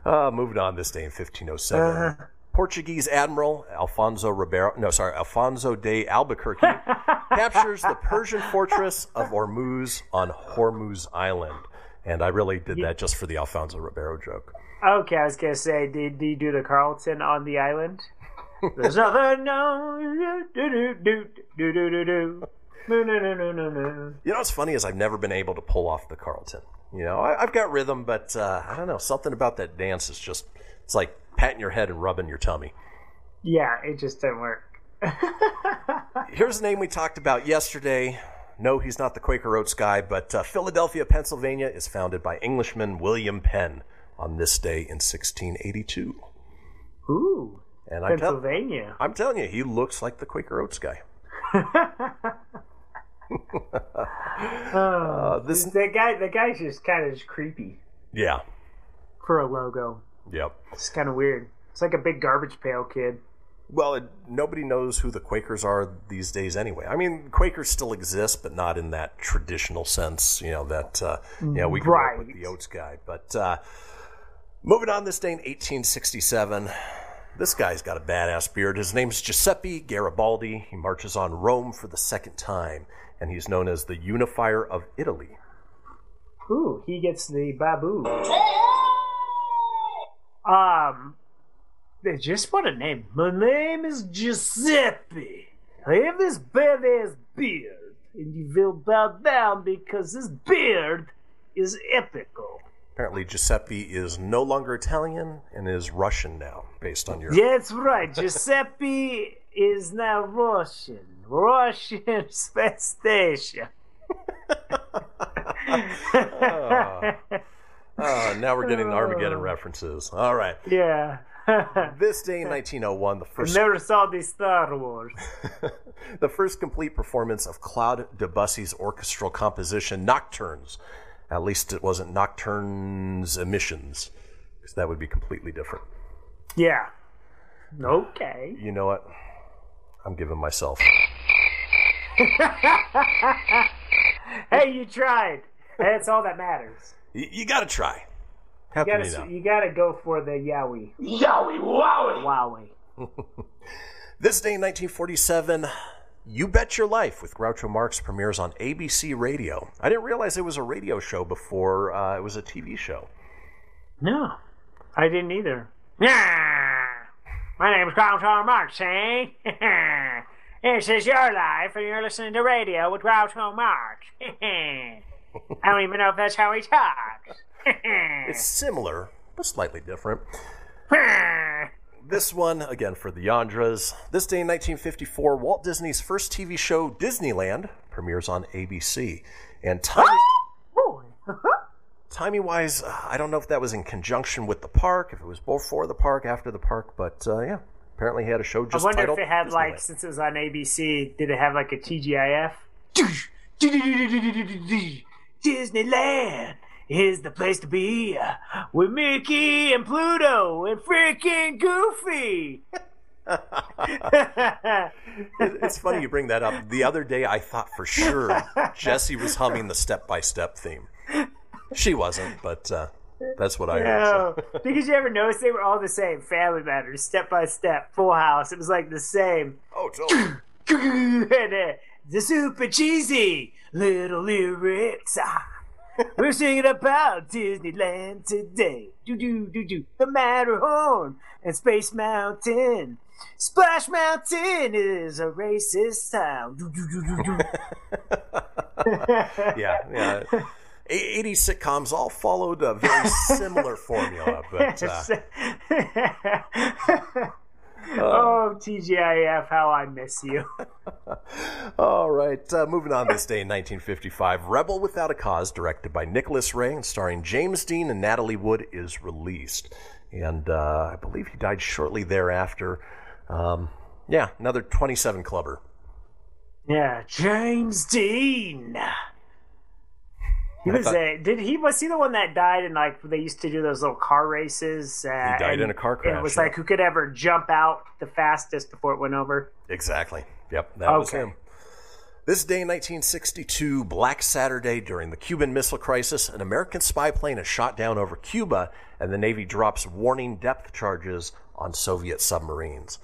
Uh, moving on this day in 1507. Uh-huh. Portuguese Admiral Alfonso Ribeiro, no, sorry, Alfonso de Albuquerque *laughs* captures the Persian fortress of Ormuz on Hormuz Island. And I really did that just for the Alfonso Ribeiro joke. Okay, I was gonna say, did, did you do the Carlton on the island? There's nothing no do do do do do do do. No, no, no, no, no, no. You know what's funny is I've never been able to pull off the Carlton. You know, I, I've got rhythm, but uh, I don't know. Something about that dance is just, it's like patting your head and rubbing your tummy. Yeah, it just didn't work. *laughs* Here's a name we talked about yesterday. No, he's not the Quaker Oats guy, but uh, Philadelphia, Pennsylvania is founded by Englishman William Penn on this day in 1682. Ooh, And I'm, tell- Pennsylvania. I'm telling you, he looks like the Quaker Oats guy. *laughs* Oh, *laughs* this- that guy, that guy's just kind of just creepy Yeah. for a logo. Yep. It's kind of weird. It's like a big garbage pail kid. Well, it, nobody knows who the Quakers are these days anyway. I mean, Quakers still exist, but not in that traditional sense, you know, that, uh, you know, we grew up with the Oats guy. But uh, moving on this day in 1867, this guy's got a badass beard. His name's Giuseppe Garibaldi. He marches on Rome for the second time, and he's known as the unifier of Italy. Ooh, he gets the babu. Um, they just what a name. My name is Giuseppe. I have this badass beard, and you will bow down because this beard is epical. Apparently, Giuseppe is no longer Italian and is Russian now, based on your. Yeah, That's right. Giuseppe is now Russian. Russian *laughs* space station. Oh, *laughs* now we're getting Armageddon oh. references. All right. Yeah. *laughs* This day in 1901, the I first never saw the Star Wars. the first complete performance of Claude Debussy's orchestral composition Nocturnes. At least it wasn't Nocturnes Emissions, because that would be completely different. Yeah. Okay. You know what? I'm giving myself. *laughs* hey, you tried. That's all that matters. You, you got to try. How You gotta, you not? you gotta go for the Yowie. Yowie, wowie. Wowie. *laughs* This day in 1947, You Bet Your Life with Groucho Marx premieres on ABC Radio. I didn't realize it was a radio show before uh, it was a TV show. No, I didn't either. Yeah. My name's Groucho Marx, eh? *laughs* this is your life, and you're listening to radio with Groucho Marx. *laughs* I don't even know if that's how he talks. *laughs* It's similar, but slightly different. This one, again, for the Yandras. This day in 1954, Walt Disney's first TV show, Disneyland, premieres on ABC. And timing, *laughs* timing wise, I don't know if that was in conjunction with the park, if it was before the park, after the park, but uh, yeah, apparently he had a show just. I just wonder if it had like, since it was on ABC, did it have like a TGIF? Disneyland is the place to be uh, with Mickey and Pluto and freaking Goofy. It's funny you bring that up. The other day, I thought for sure Jesse was humming the step by step theme. She wasn't, but uh, that's what I heard. No, so. because you ever notice they were all the same. Family Matters, Step by Step, Full House. It was like the same. Oh, totally. *laughs* and, uh, the super cheesy little lyrics. We're singing about Disneyland today. Do do do do. The Matterhorn and Space Mountain. Splash Mountain is a racist town. Do do do do do. *laughs* yeah, yeah. 80 sitcoms all followed a very similar formula, but *laughs* uh, *laughs* oh, TGIF, how I miss you. *laughs* all right. Uh, moving on this day in 1955, Rebel Without a Cause, directed by Nicholas Ray and starring James Dean and Natalie Wood, is released, and uh, I believe he died shortly thereafter. Um, yeah, another 27 clubber. Yeah, James Dean. He was thought- a, did he was he the one that died in like they used to do those little car races? Uh, He died and- in a car and crash, It was yeah. like who could ever jump out the fastest before it went over. Exactly. Yep, that was Okay. him. This day in 1962, Black Saturday, during the Cuban Missile Crisis, an American spy plane is shot down over Cuba, and the Navy drops warning depth charges on Soviet submarines.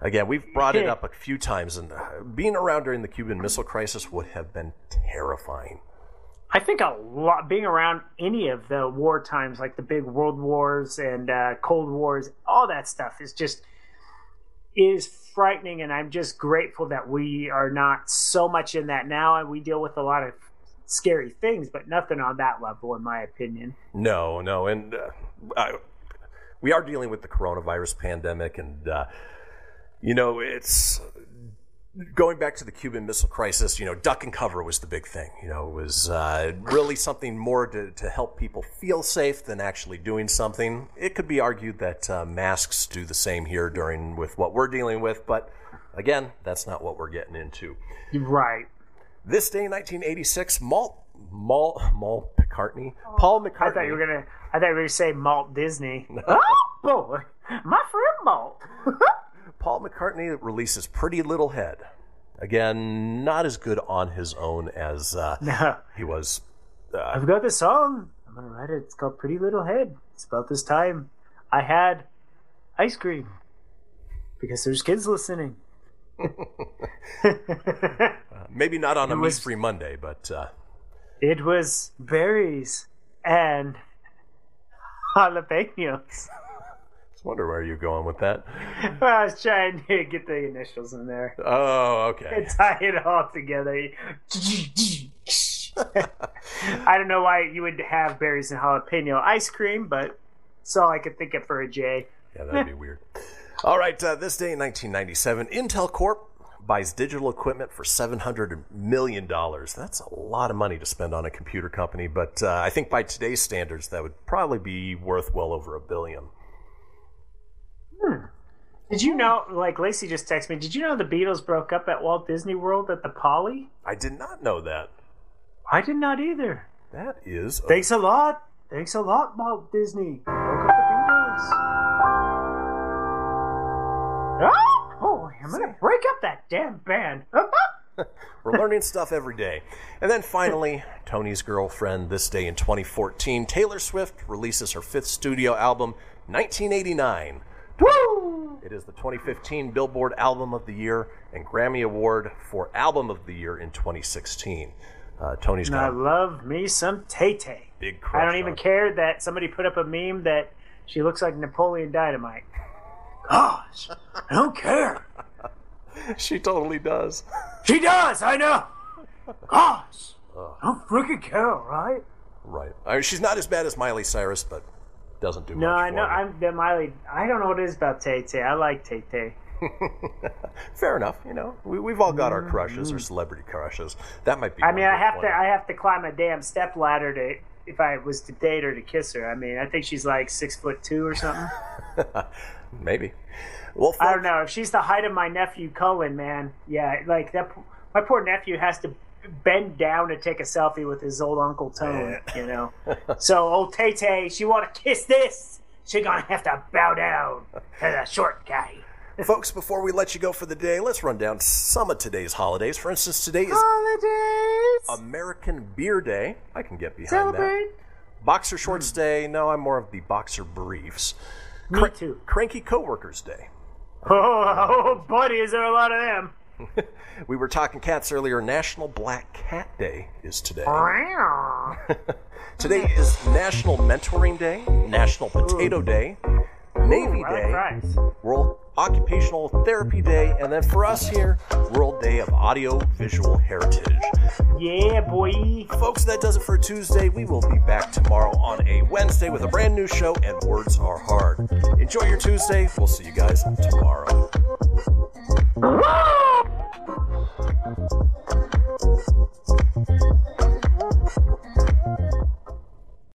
Again, we've brought it *laughs* up a few times, and uh, being around during the Cuban Missile Crisis would have been terrifying. I think a lot being around any of the war times, like the big world wars and uh, Cold Wars, all that stuff is just is frightening, and I'm just grateful that we are not so much in that now, and we deal with a lot of scary things, but nothing on that level, in my opinion. No, no, and uh, I, we are dealing with the coronavirus pandemic, and uh, you know it's going back to the Cuban Missile Crisis. You know, duck and cover was the big thing. You know, it was uh, really something more to, to help people feel safe than actually doing something. It could be argued that uh, masks do the same here during with what we're dealing with, but again, that's not what we're getting into. Right. This day in 1986, Malt Malt Malt McCartney, Paul McCartney. I thought you were gonna. I thought you were gonna say Malt Disney. *laughs* oh boy, my friend Malt. *laughs* Paul McCartney releases Pretty Little Head. Again, not as good on his own as uh, *laughs* he was. Uh, I've got this song. I'm gonna write it. It's called Pretty Little Head. It's about this time I had ice cream because there's kids listening. *laughs* maybe not on a It was- meat free Monday, but uh, It was berries and *laughs* jalapenos. I wonder where you're going with that. *laughs* I was trying to get the initials in there. Oh, okay. and *laughs* tie it all together. *laughs* I don't know why you would have berries and jalapeno ice cream, but it's all I could think of for a J. Yeah, that'd be weird. All right, uh, this day in 1997, Intel Corp buys digital equipment for $700 million. That's a lot of money to spend on a computer company, but uh, I think by today's standards, that would probably be worth well over a billion. Did you know, like Lacey just texted me, did you know the Beatles broke up at Walt Disney World at the Poly? I did not know that. I did not either. That is. a- Thanks a lot. Thanks a lot, Walt Disney. Broke up the Beatles. Ah! Oh, I'm gonna break up that damn band. *laughs* We're learning stuff every day. And then finally, Tony's girlfriend, this day in 2014, Taylor Swift releases her fifth studio album, 1989. Woo! It is the 2015 Billboard Album of the Year and Grammy Award for Album of the Year in 2016. Uh, Tony's I got a love me some Tay Tay. big crush I don't even care that somebody put up a meme that she looks like Napoleon Dynamite. Gosh, I don't care. *laughs* She totally does. She does, I know. *laughs* Gosh, I don't freaking care, right? Right. I mean, she's not as bad as Miley Cyrus, but doesn't do No, much I for know. I'm the Miley. I don't know what it is about Tay Tay. I like Tay Tay. *laughs* Fair enough. You know, we, we've all got our crushes or celebrity crushes. That might be. Mm-hmm. I mean, I have one. to. I have to climb a damn step ladder to if I was to date her to kiss her. I mean, I think she's like six foot two or something. *laughs* Maybe. Well, I don't know. If she's the height of my nephew Cullen, man, yeah, like that. My poor nephew has to bend down to take a selfie with his old uncle Tone. You know. so old Tay Tay, she want to kiss this. She gonna have to bow down to the short guy. *laughs* Folks, before we let you go for the day, let's run down some of today's holidays. For instance, today is Holidays. American Beer Day. I can get behind Celebrate. that. Boxer Shorts hmm. Day. No, I'm more of the boxer briefs. Me too. Cranky Coworkers Day. *laughs* Oh, Oh, buddy, is there a lot of them? *laughs* We were talking cats earlier. National Black Cat Day is today. *laughs* Today is National Mentoring Day, National Potato Day, Navy I Day, fries. World Occupational Therapy Day, and then for us here, World Day of Audio Visual Heritage. Yeah, boy. Folks, that does it for Tuesday. We will be back tomorrow on a Wednesday with a brand new show, and Words Are Hard. Enjoy your Tuesday. We'll see you guys tomorrow. Thank you.